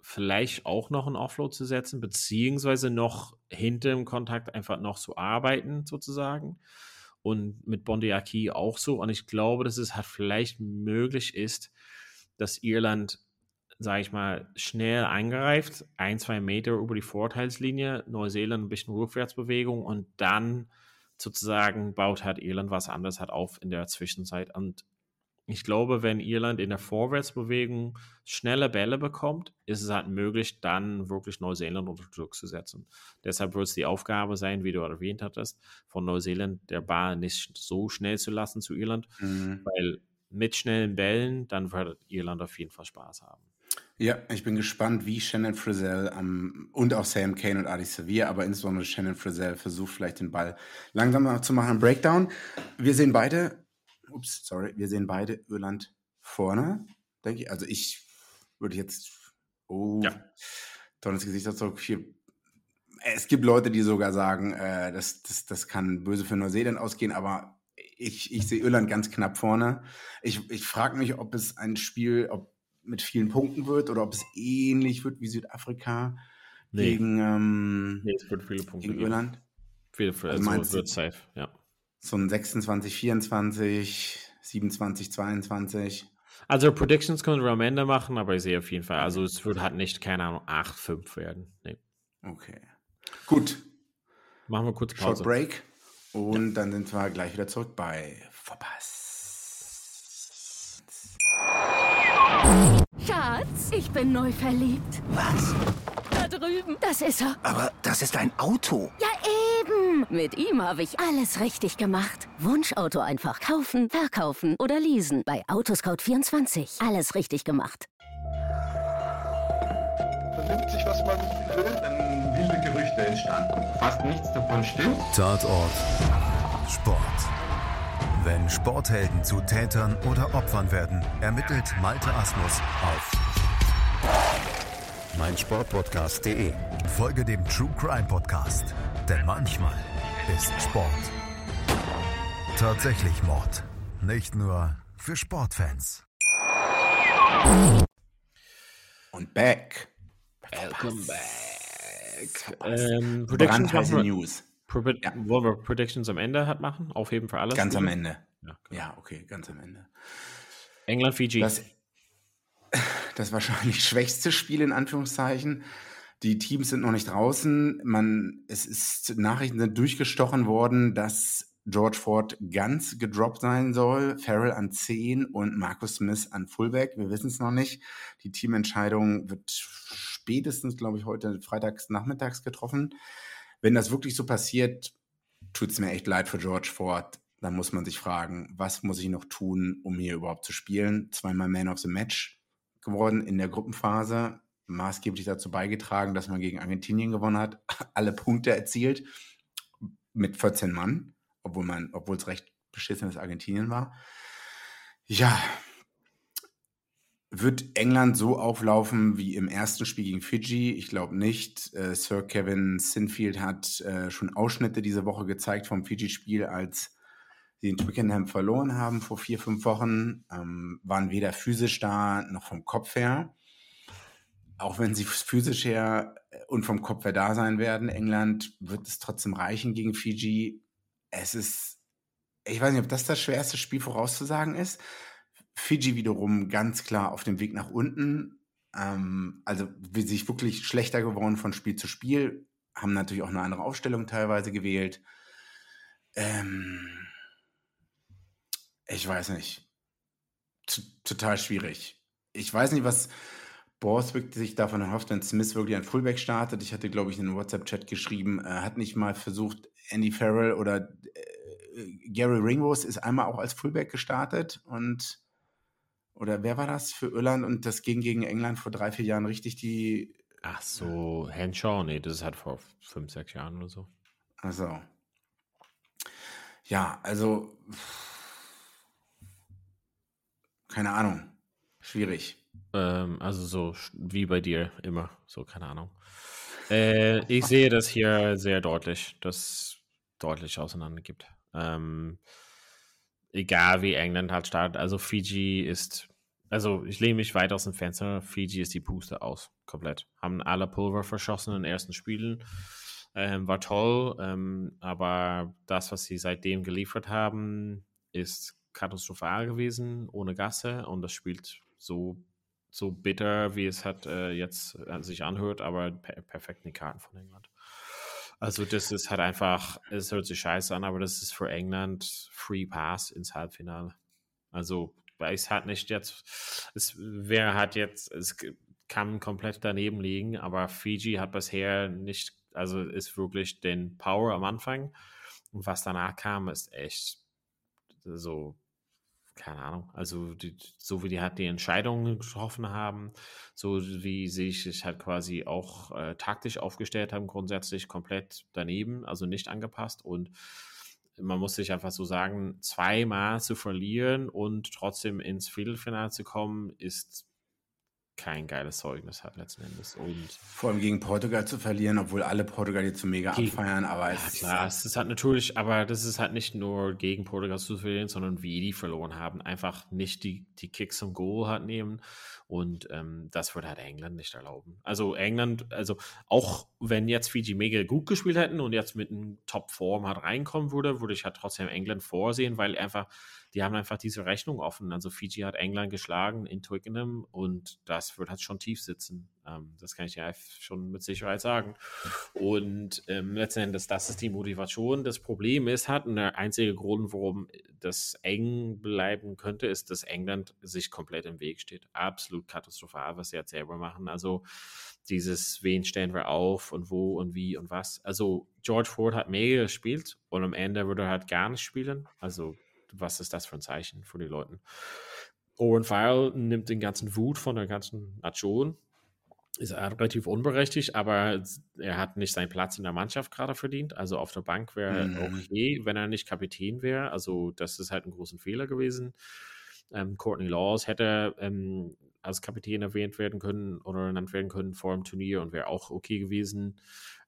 vielleicht auch noch ein Offload zu setzen, beziehungsweise noch hinter dem Kontakt einfach noch zu arbeiten, sozusagen. Und mit Bondiaki auch so. Und ich glaube, dass es halt vielleicht möglich ist, dass Irland, sage ich mal, schnell eingreift, ein, zwei Meter über die Vorteilslinie, Neuseeland ein bisschen Rückwärtsbewegung und dann sozusagen baut halt Irland was anderes halt auf in der Zwischenzeit. Und ich glaube, wenn Irland in der Vorwärtsbewegung schnelle Bälle bekommt, ist es halt möglich, dann wirklich Neuseeland unter Druck zu setzen. Deshalb wird es die Aufgabe sein, wie du erwähnt hattest, von Neuseeland der Ball nicht so schnell zu lassen zu Irland, mhm. weil mit schnellen Bällen, dann wird Irland auf jeden Fall Spaß haben. Ja, ich bin gespannt, wie Shannon Frizzell ähm, und auch Sam Kane und Adi Sevilla, aber insbesondere Shannon Frizzell versucht vielleicht den Ball langsam zu machen. Breakdown. Wir sehen beide ups, sorry, wir sehen beide Irland vorne, denke ich. Also ich würde jetzt, oh, ja. tolles Gesichtsausdruck, hier. Es gibt Leute, die sogar sagen, äh, das, das, das kann böse für Neuseeland ausgehen, aber ich, ich sehe Irland ganz knapp vorne. Ich, ich frage mich, ob es ein Spiel ob mit vielen Punkten wird oder ob es ähnlich wird wie Südafrika nee. gegen, ähm, nee, es wird viele Punkte gegen Irland. Viele, also, also wird safe, ja so ein 26, 24, 27, 22. Also Predictions können wir am Ende machen, aber ich sehe auf jeden Fall, also es wird halt nicht, keine Ahnung, 8, 5 werden. Nee. Okay. Gut. Machen wir kurz Pause. Short Break und ja. dann sind wir gleich wieder zurück bei Verpass. Schatz, ich bin neu verliebt. Was? Da drüben. Das ist er. Aber das ist ein Auto. Ja, Mit ihm habe ich alles richtig gemacht. Wunschauto einfach kaufen, verkaufen oder leasen. Bei Autoscout24. Alles richtig gemacht. Vernimmt sich, was man will, dann wilde Gerüchte entstanden. Fast nichts davon stimmt. Tatort. Sport. Wenn Sporthelden zu Tätern oder Opfern werden, ermittelt Malte Asmus auf meinsportpodcast.de. Folge dem True Crime Podcast, denn manchmal ist Sport tatsächlich Mord. Nicht nur für Sportfans. Und back. Welcome back. Ähm, Predictions News. Pro ja. Wollen wir Predictions am Ende hat machen? Aufheben für alles? Ganz am Ende. Ja, ja, okay, ganz am Ende. England, Fiji. Das, das wahrscheinlich schwächste Spiel in Anführungszeichen. Die Teams sind noch nicht draußen. Man, es ist Nachrichten sind durchgestochen worden, dass George Ford ganz gedroppt sein soll, Farrell an 10 und Marcus Smith an Fullback. Wir wissen es noch nicht. Die Teamentscheidung wird spätestens, glaube ich, heute freitags nachmittags getroffen. Wenn das wirklich so passiert, tut es mir echt leid für George Ford. Dann muss man sich fragen, was muss ich noch tun, um hier überhaupt zu spielen? Zweimal Man of the Match geworden in der Gruppenphase, maßgeblich dazu beigetragen, dass man gegen Argentinien gewonnen hat, alle Punkte erzielt mit 14 Mann, obwohl man, obwohl es recht beschissenes Argentinien war. Ja, wird England so auflaufen wie im ersten Spiel gegen Fiji? Ich glaube nicht. Äh, Sir Kevin Sinfield hat äh, schon Ausschnitte diese Woche gezeigt vom Fiji-Spiel, als sie in Twickenham verloren haben vor vier, fünf Wochen. Ähm, waren weder physisch da noch vom Kopf her. Auch wenn sie physisch her äh, und vom Kopf her da sein werden, England wird es trotzdem reichen gegen Fiji. Es ist, ich weiß nicht, ob das das schwerste Spiel vorauszusagen ist. Fiji wiederum ganz klar auf dem Weg nach unten. Ähm, also wie sich wirklich schlechter geworden von Spiel zu Spiel. Haben natürlich auch eine andere Aufstellung teilweise gewählt. Ähm, ich weiß nicht. T total schwierig. Ich weiß nicht, was Borthwick sich davon erhofft, wenn Smith wirklich ein Fullback startet. Ich hatte, glaube ich, in einem WhatsApp-Chat geschrieben, er hat nicht mal versucht, Andy Farrell oder äh, Gary Ringrose ist einmal auch als Fullback gestartet und oder wer war das für Irland und das ging gegen England vor drei, vier Jahren richtig die. Ach so, Henshaw, nee, das ist halt vor fünf, sechs Jahren oder so. Also. Ja, also. Keine Ahnung. Schwierig. Ähm, also so wie bei dir immer, so keine Ahnung. Äh, ich sehe das hier sehr deutlich, dass deutlich auseinander gibt. Ähm, egal wie England halt startet. Also Fiji ist, also ich lehne mich weit aus dem Fenster. Fiji ist die Puste aus, komplett. Haben alle Pulver verschossen in den ersten Spielen. Ähm, war toll, ähm, aber das, was sie seitdem geliefert haben, ist katastrophal gewesen, ohne Gasse und das spielt so, so bitter, wie es hat äh, jetzt äh, sich anhört, aber per perfekt in die Karten von England. Also das ist halt einfach, es hört sich scheiße an, aber das ist für England Free Pass ins Halbfinale. Also weil es hat nicht jetzt, es wäre halt jetzt, es kann komplett daneben liegen, aber Fiji hat bisher nicht, also ist wirklich den Power am Anfang und was danach kam, ist echt so keine Ahnung, also die, so wie die halt die Entscheidungen getroffen haben, so wie sie sich halt quasi auch äh, taktisch aufgestellt haben, grundsätzlich komplett daneben, also nicht angepasst. Und man muss sich einfach so sagen, zweimal zu verlieren und trotzdem ins Viertelfinale zu kommen, ist kein geiles Zeugnis hat letzten Endes. Und Vor allem gegen Portugal zu verlieren, obwohl alle Portugal jetzt so mega gegen, abfeiern, aber ja, es klar, ist, es ist halt natürlich, aber das ist halt nicht nur gegen Portugal zu verlieren, sondern wie die verloren haben. Einfach nicht die, die Kicks zum Goal hat nehmen und ähm, das würde halt England nicht erlauben. Also England, also auch wenn jetzt Fiji mega gut gespielt hätten und jetzt mit einem Top-Form halt reinkommen würde, würde ich halt trotzdem England vorsehen, weil einfach die haben einfach diese Rechnung offen. Also Fiji hat England geschlagen in Twickenham und das wird halt schon tief sitzen. Ähm, das kann ich ja schon mit Sicherheit sagen. Und ähm, letzten Endes, das ist die Motivation. Das Problem ist halt, und der einzige Grund, warum das eng bleiben könnte, ist, dass England sich komplett im Weg steht. Absolut katastrophal, was sie jetzt selber machen. Also dieses, wen stellen wir auf und wo und wie und was. Also George Ford hat mega gespielt und am Ende würde er halt gar nicht spielen. Also was ist das für ein Zeichen für die Leute? Owen Farrell nimmt den ganzen Wut von der ganzen Nation. Ist relativ unberechtigt, aber er hat nicht seinen Platz in der Mannschaft gerade verdient. Also auf der Bank wäre mhm. okay, wenn er nicht Kapitän wäre. Also das ist halt ein großer Fehler gewesen. Ähm, Courtney Laws hätte ähm, als Kapitän erwähnt werden können oder genannt werden können vor dem Turnier und wäre auch okay gewesen.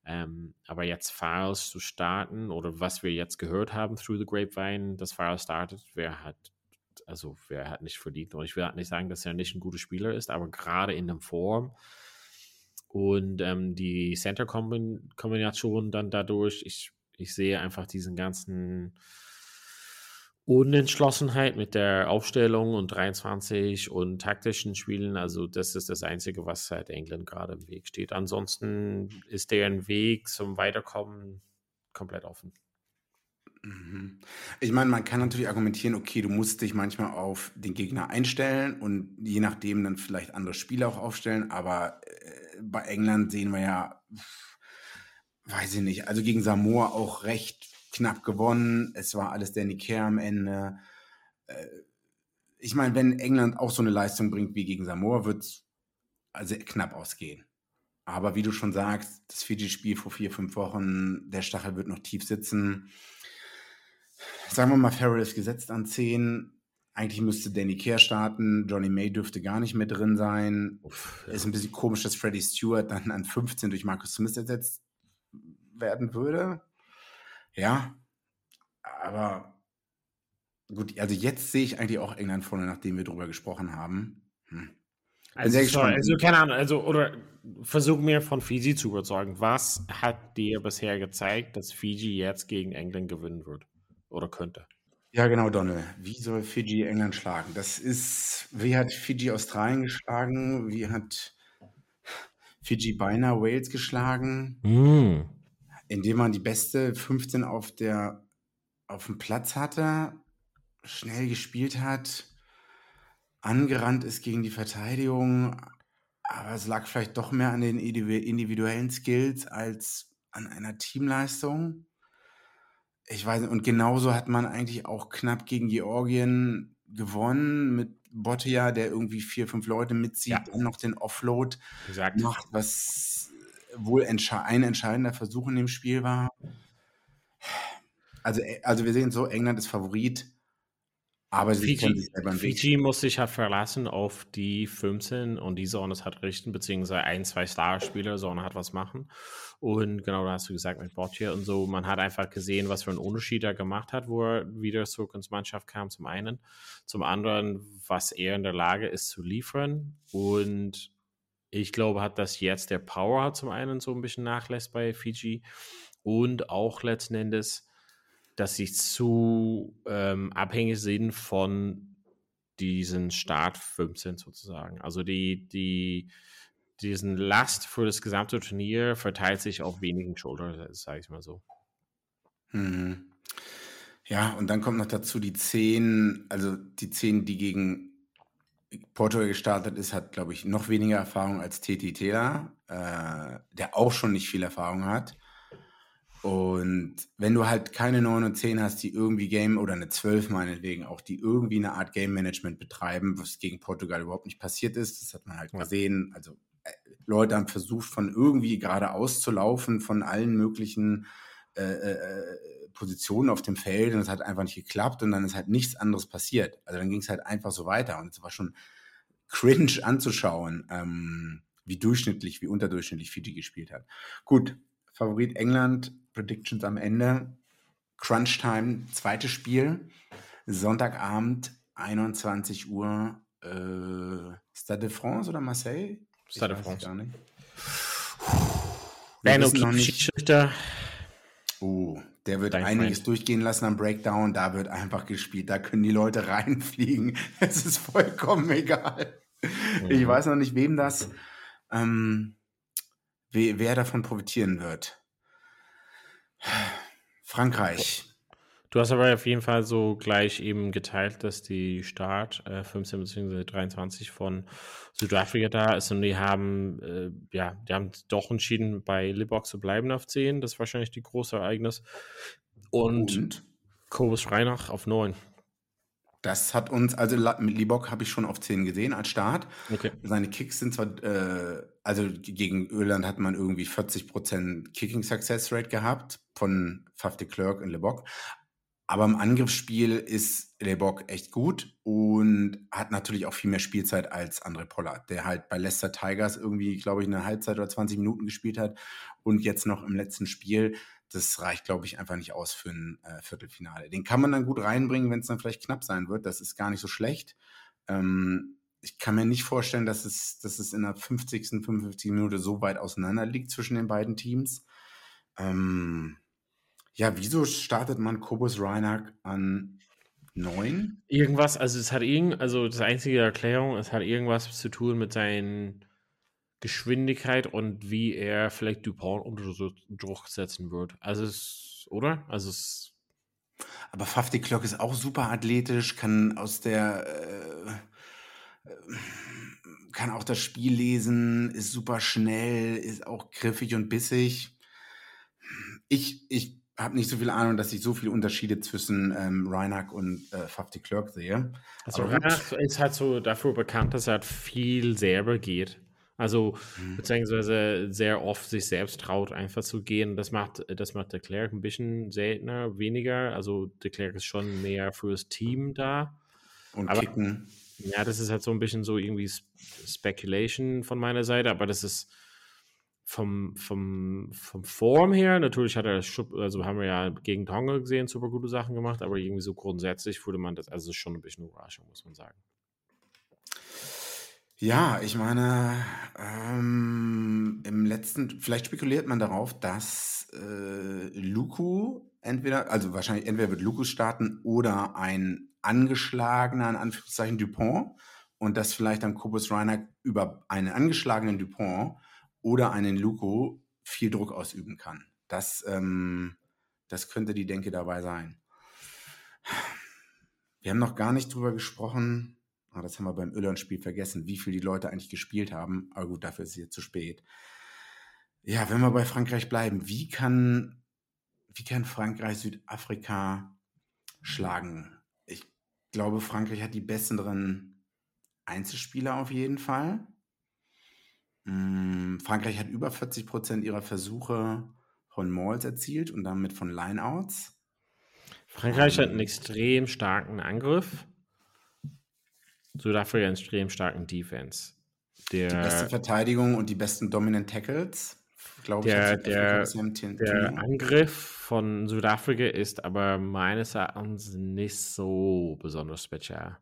Ähm, aber jetzt Files zu starten oder was wir jetzt gehört haben through the Grapevine, dass Files startet, wer hat, also wer hat nicht verdient. Und ich will halt nicht sagen, dass er nicht ein guter Spieler ist, aber gerade in der Form und ähm, die Center-Kombination dann dadurch, ich, ich sehe einfach diesen ganzen Unentschlossenheit mit der Aufstellung und 23 und taktischen Spielen. Also das ist das Einzige, was seit England gerade im Weg steht. Ansonsten ist deren Weg zum Weiterkommen komplett offen. Mhm. Ich meine, man kann natürlich argumentieren, okay, du musst dich manchmal auf den Gegner einstellen und je nachdem dann vielleicht andere Spiele auch aufstellen, aber äh, bei England sehen wir ja, weiß ich nicht, also gegen Samoa auch recht knapp gewonnen. Es war alles Danny Care am Ende. Äh, ich meine, wenn England auch so eine Leistung bringt wie gegen Samoa, wird es also knapp ausgehen. Aber wie du schon sagst, das Fiji-Spiel vor vier, fünf Wochen, der Stachel wird noch tief sitzen. Sagen wir mal, Farrell ist gesetzt an 10. Eigentlich müsste Danny Care starten. Johnny May dürfte gar nicht mehr drin sein. Uff, ja. Ist ein bisschen komisch, dass Freddie Stewart dann an 15 durch Marcus Smith ersetzt werden würde. Ja, aber gut, also jetzt sehe ich eigentlich auch England vorne, nachdem wir drüber gesprochen haben. Hm. Also, sorry, also, keine Ahnung, also, oder versuch mir von Fiji zu überzeugen. Was hat dir bisher gezeigt, dass Fiji jetzt gegen England gewinnen wird oder könnte? Ja, genau, Donald. Wie soll Fiji England schlagen? Das ist, wie hat Fiji Australien geschlagen? Wie hat Fiji beinahe Wales geschlagen? Mm indem man die beste 15 auf der auf dem Platz hatte, schnell gespielt hat, angerannt ist gegen die Verteidigung, aber es lag vielleicht doch mehr an den individuellen Skills als an einer Teamleistung. Ich weiß nicht, und genauso hat man eigentlich auch knapp gegen Georgien gewonnen mit Bottia, der irgendwie vier, fünf Leute mitzieht ja. und noch den Offload Exakt. macht, was wohl ein entscheidender Versuch in dem Spiel war. Also, äh, also wir sehen so, England ist Favorit, aber sie Fiji, sich selber Fiji muss sich halt verlassen auf die 15 und die Zone hat richten, beziehungsweise ein, zwei Starspieler, Zone hat was machen. Und genau, da hast du gesagt mit Boccia und so, man hat einfach gesehen, was für einen Unterschied er gemacht hat, wo er wieder zurück ins Mannschaft kam, zum einen. Zum anderen, was er in der Lage ist zu liefern und ich glaube, hat das jetzt der Power zum einen so ein bisschen nachlässt bei Fiji und auch letzten Endes, dass sie zu ähm, abhängig sind von diesen Start 15 sozusagen. Also die, die, diesen Last für das gesamte Turnier verteilt sich auf wenigen Schultern, sage ich mal so. Mhm. Ja, und dann kommt noch dazu die 10, also die 10, die gegen Portugal gestartet ist, hat, glaube ich, noch weniger Erfahrung als Teti Tela, äh, der auch schon nicht viel Erfahrung hat. Und wenn du halt keine 9 und 10 hast, die irgendwie Game oder eine 12 meinetwegen auch, die irgendwie eine Art Game Management betreiben, was gegen Portugal überhaupt nicht passiert ist, das hat man halt gesehen. Also äh, Leute haben versucht, von irgendwie geradeaus zu laufen, von allen möglichen äh, äh, Positionen auf dem Feld und es hat einfach nicht geklappt und dann ist halt nichts anderes passiert. Also dann ging es halt einfach so weiter und es war schon cringe anzuschauen, ähm, wie durchschnittlich, wie unterdurchschnittlich Fiji gespielt hat. Gut, Favorit England, Predictions am Ende. Crunch Time, zweites Spiel, Sonntagabend, 21 Uhr, äh, Stade de France oder Marseille? Stade de France. Gar nicht. Benno Schiedsrichter. Oh, der wird Dein einiges Freund. durchgehen lassen am Breakdown. Da wird einfach gespielt. Da können die Leute reinfliegen. Es ist vollkommen egal. Mhm. Ich weiß noch nicht, wem das, ähm, we, wer davon profitieren wird. Frankreich. Du hast aber auf jeden Fall so gleich eben geteilt, dass die Start äh, 15 bzw. 23 von Südafrika da ist und die haben, äh, ja, die haben doch entschieden, bei Libok zu bleiben auf 10. Das ist wahrscheinlich die große Ereignis. Und, und? Kobus Reinach auf 9. Das hat uns, also mit Libok habe ich schon auf 10 gesehen als Start. Okay. Seine Kicks sind zwar, äh, also gegen Irland hat man irgendwie 40% Kicking Success Rate gehabt von Faf de Klerk in Libok, aber im Angriffsspiel ist Lebok echt gut und hat natürlich auch viel mehr Spielzeit als André Pollard, der halt bei Leicester Tigers irgendwie, glaube ich, eine Halbzeit oder 20 Minuten gespielt hat und jetzt noch im letzten Spiel. Das reicht, glaube ich, einfach nicht aus für ein äh, Viertelfinale. Den kann man dann gut reinbringen, wenn es dann vielleicht knapp sein wird. Das ist gar nicht so schlecht. Ähm, ich kann mir nicht vorstellen, dass es, dass es in der 50., 55. Minute so weit auseinander liegt zwischen den beiden Teams. Ähm, ja, wieso startet man Kobus Reinhardt an Neun? Irgendwas, also es hat irgend, also das einzige Erklärung, es hat irgendwas zu tun mit seinen Geschwindigkeit und wie er vielleicht Dupont unter Druck setzen wird. Also es, oder? Also es. Aber Faf de Clock ist auch super athletisch, kann aus der äh, kann auch das Spiel lesen, ist super schnell, ist auch griffig und bissig. Ich, ich habe nicht so viel Ahnung, dass ich so viele Unterschiede zwischen ähm, Reinhardt und äh, Faf de Klerk sehe. Also Reinhardt ist halt so dafür bekannt, dass er halt viel selber geht. Also mhm. beziehungsweise sehr oft sich selbst traut, einfach zu gehen. Das macht, das macht der Klerk ein bisschen seltener, weniger. Also der Klerk ist schon mehr fürs Team da. Und Aber, kicken. Ja, das ist halt so ein bisschen so irgendwie Speculation von meiner Seite, aber das ist vom, vom, vom Form her, natürlich hat er, also haben wir ja gegen Tonga gesehen, super gute Sachen gemacht, aber irgendwie so grundsätzlich würde man das, also schon ein bisschen Überraschung, muss man sagen. Ja, ich meine, ähm, im letzten, vielleicht spekuliert man darauf, dass äh, Luku entweder, also wahrscheinlich entweder wird Luku starten oder ein angeschlagener, in Anführungszeichen, Dupont und dass vielleicht dann Kobus Reiner über einen angeschlagenen Dupont oder einen Luko viel Druck ausüben kann. Das, ähm, das könnte die Denke dabei sein. Wir haben noch gar nicht drüber gesprochen, oh, das haben wir beim Irland-Spiel vergessen, wie viel die Leute eigentlich gespielt haben. Aber gut, dafür ist es jetzt zu spät. Ja, wenn wir bei Frankreich bleiben, wie kann, wie kann Frankreich Südafrika schlagen? Ich glaube, Frankreich hat die besseren Einzelspieler auf jeden Fall. Hm, Frankreich hat über 40 Prozent ihrer Versuche von Malls erzielt und damit von Lineouts. Frankreich um, hat einen ähm. extrem starken Angriff. Südafrika einen extrem starken Defense. Der, die beste Verteidigung und die besten Dominant Tackles, glaube ich. Der, der, der Angriff von Südafrika ist aber meines Erachtens nicht so besonders spezial.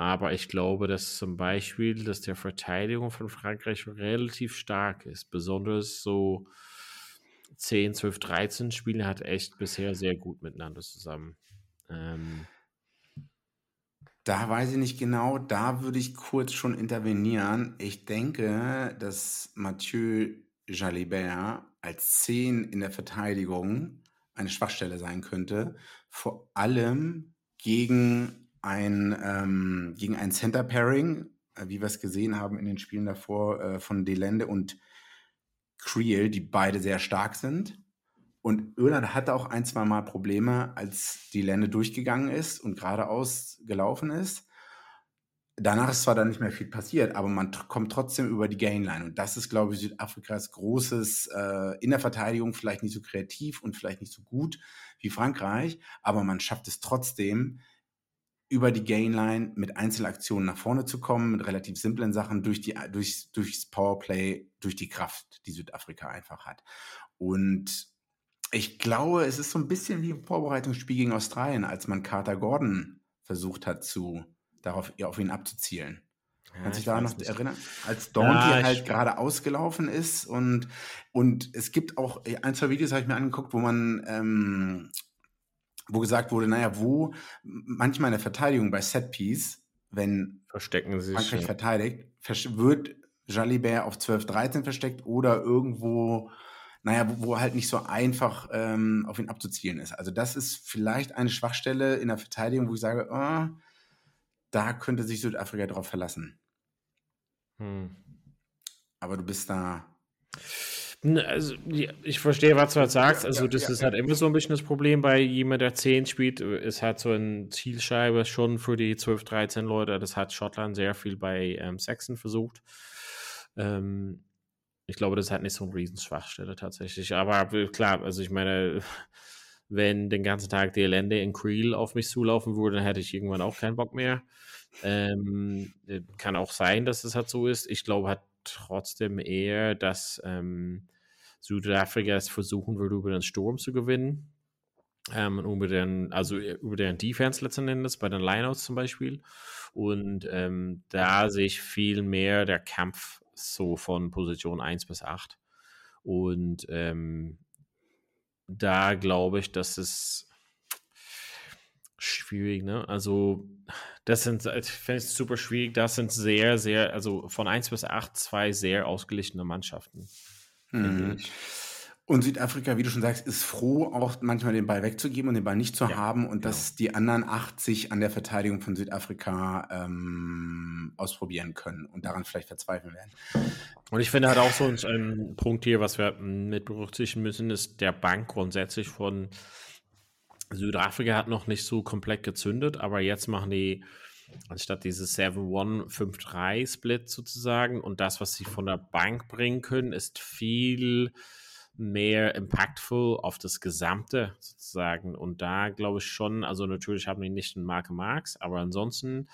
Aber ich glaube, dass zum Beispiel, dass der Verteidigung von Frankreich relativ stark ist. Besonders so 10, 12, 13 Spiele hat echt bisher sehr gut miteinander zusammen. Ähm, da weiß ich nicht genau, da würde ich kurz schon intervenieren. Ich denke, dass Mathieu Jalibert als 10 in der Verteidigung eine Schwachstelle sein könnte. Vor allem gegen ein, ähm, gegen ein Center Pairing, äh, wie wir es gesehen haben in den Spielen davor äh, von Delende und Creel, die beide sehr stark sind. Und Irland hatte auch ein, zwei Mal Probleme, als die Lände durchgegangen ist und geradeaus gelaufen ist. Danach ist zwar dann nicht mehr viel passiert, aber man kommt trotzdem über die Gainline. Und das ist, glaube ich, Südafrikas großes äh, in der Verteidigung, vielleicht nicht so kreativ und vielleicht nicht so gut wie Frankreich, aber man schafft es trotzdem, über die Gainline mit Einzelaktionen nach vorne zu kommen, mit relativ simplen Sachen durch die, durch, durchs Powerplay, durch die Kraft, die Südafrika einfach hat. Und ich glaube, es ist so ein bisschen wie im Vorbereitungsspiel gegen Australien, als man Carter Gordon versucht hat, zu, darauf, ja, auf ihn abzuzielen. Ja, Kannst du dich da noch nicht. erinnern? Als Donkey ja, halt gerade ausgelaufen ist und, und es gibt auch ein, zwei Videos habe ich mir angeguckt, wo man ähm, wo gesagt wurde, naja, wo manchmal in der Verteidigung bei Setpiece, wenn Verstecken sie Frankreich verteidigt, wird Jalibert auf 12, 13 versteckt oder irgendwo, naja, wo, wo halt nicht so einfach ähm, auf ihn abzuzielen ist. Also das ist vielleicht eine Schwachstelle in der Verteidigung, wo ich sage, oh, da könnte sich Südafrika drauf verlassen. Hm. Aber du bist da. Also, ich verstehe, was du halt sagst. Also, das ist halt immer so ein bisschen das Problem bei jemand, der 10 spielt. Ist halt so eine Zielscheibe schon für die 12, 13 Leute. Das hat Schottland sehr viel bei ähm, Saxon versucht. Ähm, ich glaube, das hat nicht so eine Riesenschwachstelle tatsächlich. Aber klar, also ich meine, wenn den ganzen Tag die Lände in Creel auf mich zulaufen würde, dann hätte ich irgendwann auch keinen Bock mehr. Ähm, äh, kann auch sein, dass es halt so ist. Ich glaube, hat trotzdem eher, dass ähm, Südafrika es versuchen würde, über den Sturm zu gewinnen. Ähm, über den, also äh, über den Defense letzten Endes, bei den Lineouts zum Beispiel. Und ähm, da sehe ich viel mehr der Kampf so von Position 1 bis 8. Und ähm, da glaube ich, dass es Schwierig, ne? Also, das sind, ich finde es super schwierig. Das sind sehr, sehr, also von 1 bis 8, zwei sehr ausgeglichene Mannschaften. Mhm. Und Südafrika, wie du schon sagst, ist froh, auch manchmal den Ball wegzugeben und den Ball nicht zu ja, haben und genau. dass die anderen 80 an der Verteidigung von Südafrika ähm, ausprobieren können und daran vielleicht verzweifeln werden. Und ich finde halt auch so ein, ein Punkt hier, was wir mit berücksichtigen müssen, ist der Bank grundsätzlich von Südafrika hat noch nicht so komplett gezündet, aber jetzt machen die anstatt dieses 7-1-5-3-Split sozusagen und das, was sie von der Bank bringen können, ist viel mehr impactful auf das Gesamte sozusagen. Und da glaube ich schon, also natürlich haben die nicht einen Marke Marx, aber ansonsten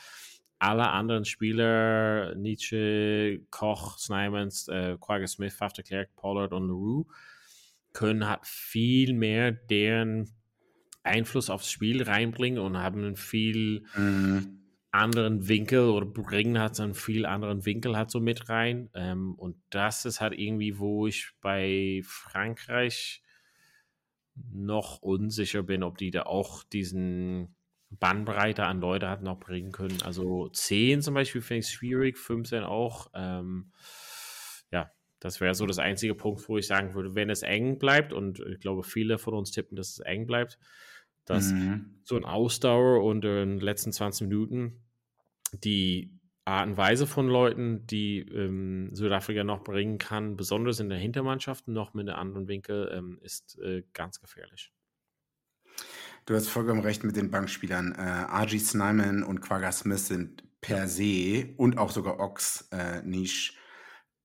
alle anderen Spieler, Nietzsche, Koch, Snymans, äh, Quagga Smith, Faf de Klerk, Pollard und LaRue, können halt viel mehr deren Einfluss aufs Spiel reinbringen und haben einen viel mhm. anderen Winkel oder bringen so einen viel anderen Winkel halt so mit rein. Ähm, und das ist halt irgendwie, wo ich bei Frankreich noch unsicher bin, ob die da auch diesen Bannbreite an Leute hat noch bringen können. Also 10 zum Beispiel finde ich schwierig, 15 auch. Ähm, ja, das wäre so das einzige Punkt, wo ich sagen würde, wenn es eng bleibt, und ich glaube, viele von uns tippen, dass es eng bleibt, dass mhm. so ein Ausdauer und in den letzten 20 Minuten die Art und Weise von Leuten, die ähm, Südafrika noch bringen kann, besonders in der Hintermannschaft, noch mit einem anderen Winkel, ähm, ist äh, ganz gefährlich. Du hast vollkommen recht mit den Bankspielern. Äh, RG Snyman und Quagga Smith sind per se und auch sogar Ox äh, Niche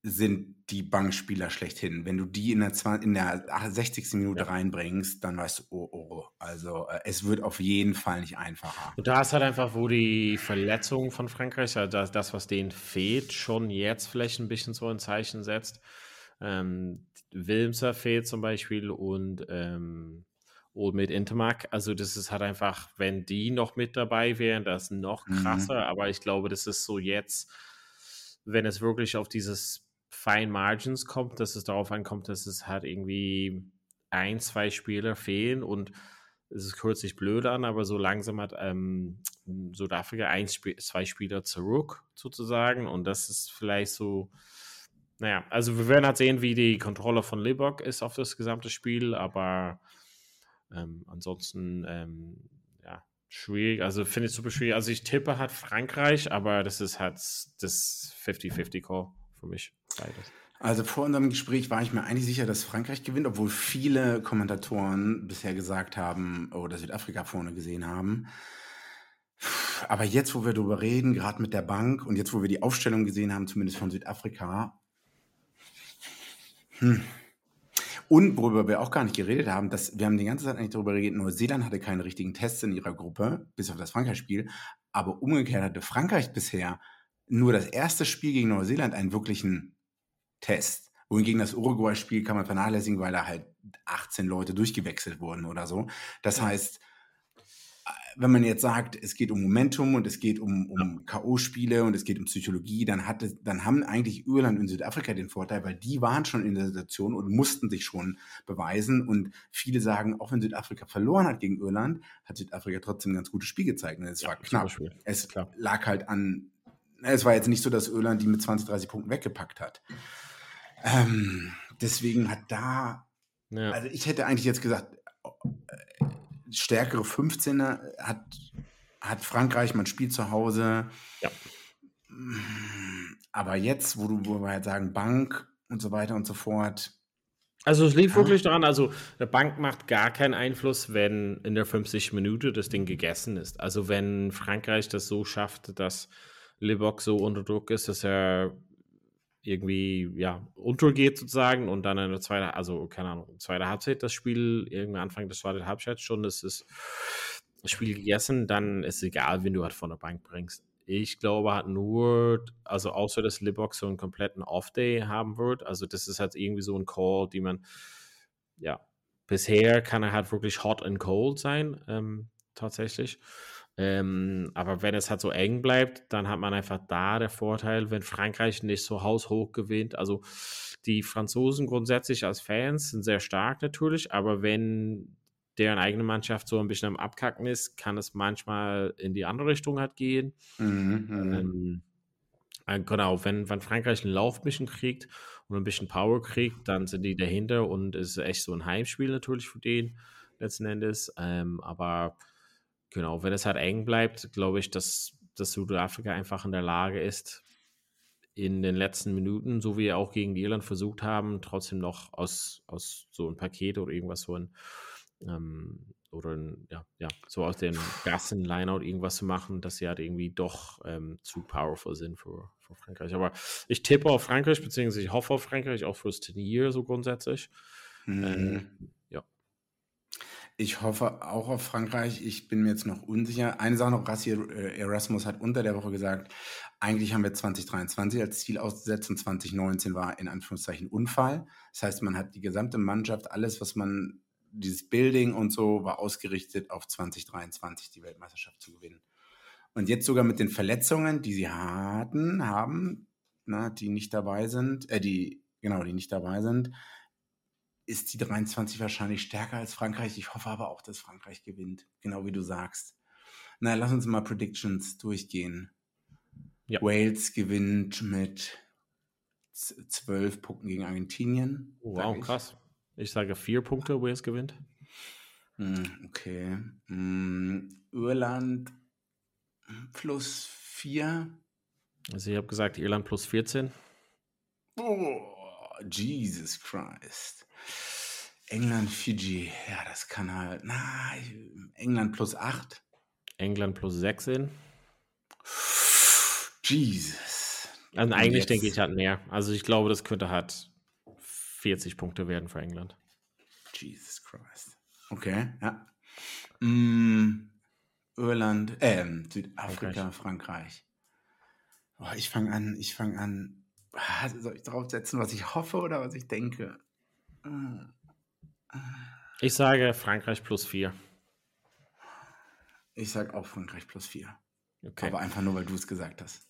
sind die Bankspieler schlechthin. Wenn du die in der, 20, in der 60. Minute ja. reinbringst, dann weißt du, oh, oh. Also äh, es wird auf jeden Fall nicht einfacher. Und da ist halt einfach, wo die Verletzung von Frankreich, also das, das, was denen fehlt, schon jetzt vielleicht ein bisschen so ein Zeichen setzt. Ähm, Wilmser fehlt zum Beispiel und ähm, Old mit Intermark. Also das ist halt einfach, wenn die noch mit dabei wären, das ist noch mhm. krasser. Mhm. Aber ich glaube, das ist so jetzt, wenn es wirklich auf dieses Fine Margins kommt, dass es darauf ankommt, dass es halt irgendwie ein, zwei Spieler fehlen und es hört sich blöd an, aber so langsam hat ähm, Südafrika ein, zwei Spieler zurück sozusagen und das ist vielleicht so, naja, also wir werden halt sehen, wie die Kontrolle von Libok ist auf das gesamte Spiel, aber ähm, ansonsten, ähm, ja, schwierig, also finde ich super schwierig. Also ich tippe halt Frankreich, aber das ist halt das 50-50-Call für mich. Beides. Also vor unserem Gespräch war ich mir eigentlich sicher, dass Frankreich gewinnt, obwohl viele Kommentatoren bisher gesagt haben oder Südafrika vorne gesehen haben. Aber jetzt, wo wir darüber reden, gerade mit der Bank und jetzt, wo wir die Aufstellung gesehen haben, zumindest von Südafrika, hm. und worüber wir auch gar nicht geredet haben, dass wir haben die ganze Zeit eigentlich darüber geredet, Neuseeland hatte keine richtigen Tests in ihrer Gruppe, bis auf das Frankreich-Spiel, aber umgekehrt hatte Frankreich bisher nur das erste Spiel gegen Neuseeland einen wirklichen Test. Wohingegen das Uruguay-Spiel kann man vernachlässigen, weil da halt 18 Leute durchgewechselt wurden oder so. Das heißt, wenn man jetzt sagt, es geht um Momentum und es geht um, um K.O.-Spiele und es geht um Psychologie, dann, hatte, dann haben eigentlich Irland und Südafrika den Vorteil, weil die waren schon in der Situation und mussten sich schon beweisen. Und viele sagen, auch wenn Südafrika verloren hat gegen Irland, hat Südafrika trotzdem ein ganz gutes Spiel gezeigt. Es ja, war knapp. Es lag halt an es war jetzt nicht so, dass Irland die mit 20, 30 Punkten weggepackt hat. Ähm, deswegen hat da, ja. also ich hätte eigentlich jetzt gesagt, äh, stärkere 15er hat, hat Frankreich, man spielt zu Hause. Ja. Aber jetzt, wo, du, wo wir halt sagen, Bank und so weiter und so fort. Also es liegt wirklich daran, also der Bank macht gar keinen Einfluss, wenn in der 50 Minute das Ding gegessen ist. Also wenn Frankreich das so schafft, dass Libok so unter Druck ist, dass er irgendwie ja untergeht sozusagen und dann in der zweiten, also keine Ahnung, zweite Halbzeit das Spiel, irgendwie Anfang der zweiten Halbzeit schon, das ist das Spiel gegessen, dann ist es egal, wen du halt von der Bank bringst. Ich glaube hat nur, also außer dass Libok so einen kompletten Off-Day haben wird, also das ist halt irgendwie so ein Call, die man, ja, bisher kann er halt wirklich hot and cold sein, ähm, tatsächlich. Ähm, aber wenn es halt so eng bleibt, dann hat man einfach da der Vorteil, wenn Frankreich nicht so haushoch gewinnt. Also die Franzosen grundsätzlich als Fans sind sehr stark natürlich, aber wenn deren eigene Mannschaft so ein bisschen am Abkacken ist, kann es manchmal in die andere Richtung halt gehen. Mhm, mhm. Ähm, äh, genau, wenn, wenn Frankreich einen Lauf ein bisschen kriegt und ein bisschen Power kriegt, dann sind die dahinter und es ist echt so ein Heimspiel natürlich für den letzten Endes. Ähm, aber genau, wenn es halt eng bleibt, glaube ich, dass, dass Südafrika einfach in der Lage ist, in den letzten Minuten, so wie wir auch gegen Irland versucht haben, trotzdem noch aus, aus so ein Paket oder irgendwas so ein ähm, oder ein, ja, ja, so aus dem Gassen-Lineout irgendwas zu machen, dass sie halt irgendwie doch ähm, zu powerful sind für, für Frankreich. Aber ich tippe auf Frankreich, beziehungsweise ich hoffe auf Frankreich, auch fürs Turnier so grundsätzlich. Mhm. Ähm. Ich hoffe auch auf Frankreich. Ich bin mir jetzt noch unsicher. Eine Sache noch, Rassi äh, Erasmus hat unter der Woche gesagt, eigentlich haben wir 2023 als Ziel ausgesetzt und 2019 war in Anführungszeichen Unfall. Das heißt, man hat die gesamte Mannschaft, alles, was man dieses Building und so war ausgerichtet auf 2023 die Weltmeisterschaft zu gewinnen. Und jetzt sogar mit den Verletzungen, die sie hatten, haben, na, die nicht dabei sind, äh, die, genau, die nicht dabei sind, ist die 23 wahrscheinlich stärker als Frankreich. Ich hoffe aber auch, dass Frankreich gewinnt, genau wie du sagst. Na, lass uns mal Predictions durchgehen. Ja. Wales gewinnt mit zwölf Punkten gegen Argentinien. Oh, wow, ich. krass. Ich sage vier Punkte, Wales gewinnt. Hm, Okay. Hm, Irland plus vier. Also ich habe gesagt Irland plus 14. Oh, Jesus Christ. England, Fiji. Ja, das kann halt. Na, England plus acht. England plus 16. Jesus. Also eigentlich denke ich halt mehr. Also ich glaube, das könnte halt 40 Punkte werden für England. Jesus Christ. Okay, ja. Mm, Irland, ähm, Südafrika, Frankreich. Oh, ich fange an, ich fange an. Ah, Soll ich draufsetzen, was ich hoffe oder was ich denke? Mm. Ich sage Frankreich plus 4. Ich sag auch Frankreich plus vier. Okay. Aber einfach nur, weil du es gesagt hast.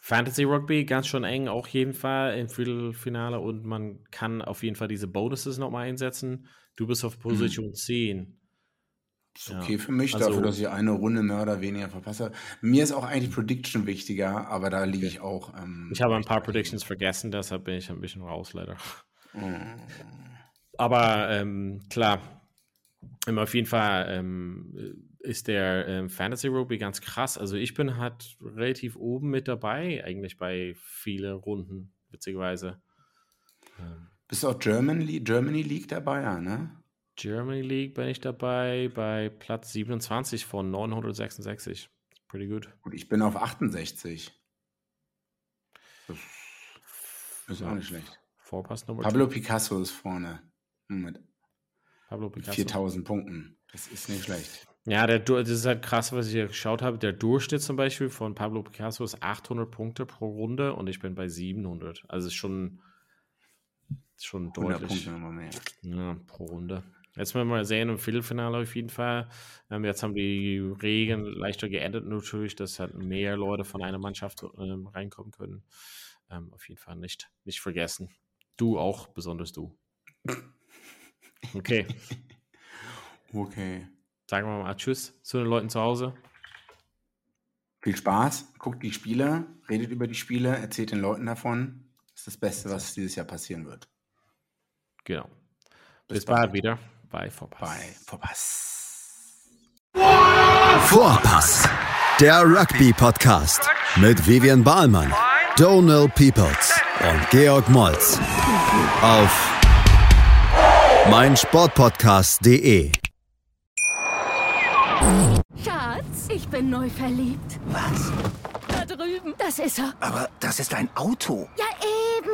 Fantasy Rugby ganz schon eng, auch jeden Fall im Viertelfinale und man kann auf jeden Fall diese Bonuses nochmal einsetzen. Du bist auf Position 10. Ist Ja, okay für mich, also- dafür, dass ich eine Runde mehr oder weniger verpasse. Mir ist auch eigentlich Prediction wichtiger, aber da liege ich auch. Ähm, Ich habe ein paar Predictions vergessen, deshalb bin ich ein bisschen raus, leider. hinten. Aber ähm, klar, ähm, auf jeden Fall ähm, ist der ähm, Fantasy Rugby ganz krass. Also ich bin halt relativ oben mit dabei, eigentlich bei vielen Runden, witzigerweise. Ähm, Bist du auch Germany, Germany League dabei, ja, ne? Germany League bin ich dabei bei Platz 27 von 966. Pretty good. Gut, ich bin auf 68. Das ist auch nicht schlecht. Vorpass Nummer Pablo two. Picasso ist vorne mit Pablo Picasso. 4000 Punkten. Das ist nicht schlecht. Ja, der, das ist halt krass, was ich hier geschaut habe. Der Durchschnitt zum Beispiel von Pablo Picasso ist 800 Punkte pro Runde und ich bin bei 700. Also ist schon, schon 100 deutlich Punkte nochmal mehr. ja, pro Runde. Jetzt werden wir mal sehen im Viertelfinale auf jeden Fall. Ähm, jetzt haben die Regeln leichter geändert natürlich, dass halt mehr Leute von einer Mannschaft ähm, reinkommen können. Ähm, auf jeden Fall nicht, nicht vergessen. Du auch, besonders du. Okay, Okay. sagen wir mal Tschüss zu den Leuten zu Hause. Viel Spaß. Guckt die Spiele, redet über die Spiele, erzählt den Leuten davon. Das ist das Beste, was dieses Jahr passieren wird. Genau. Bis Bis, bald bald. wieder bei Vorpass. Bei Vorpass. Vorpass, der Rugby-Podcast mit Vivian Bahlmann, Donal Peoples und Georg Moltz auf meinsportpodcast.de. Schatz, ich bin neu verliebt. Was? Da drüben. Das ist er. Aber das ist ein Auto. Ja, eben.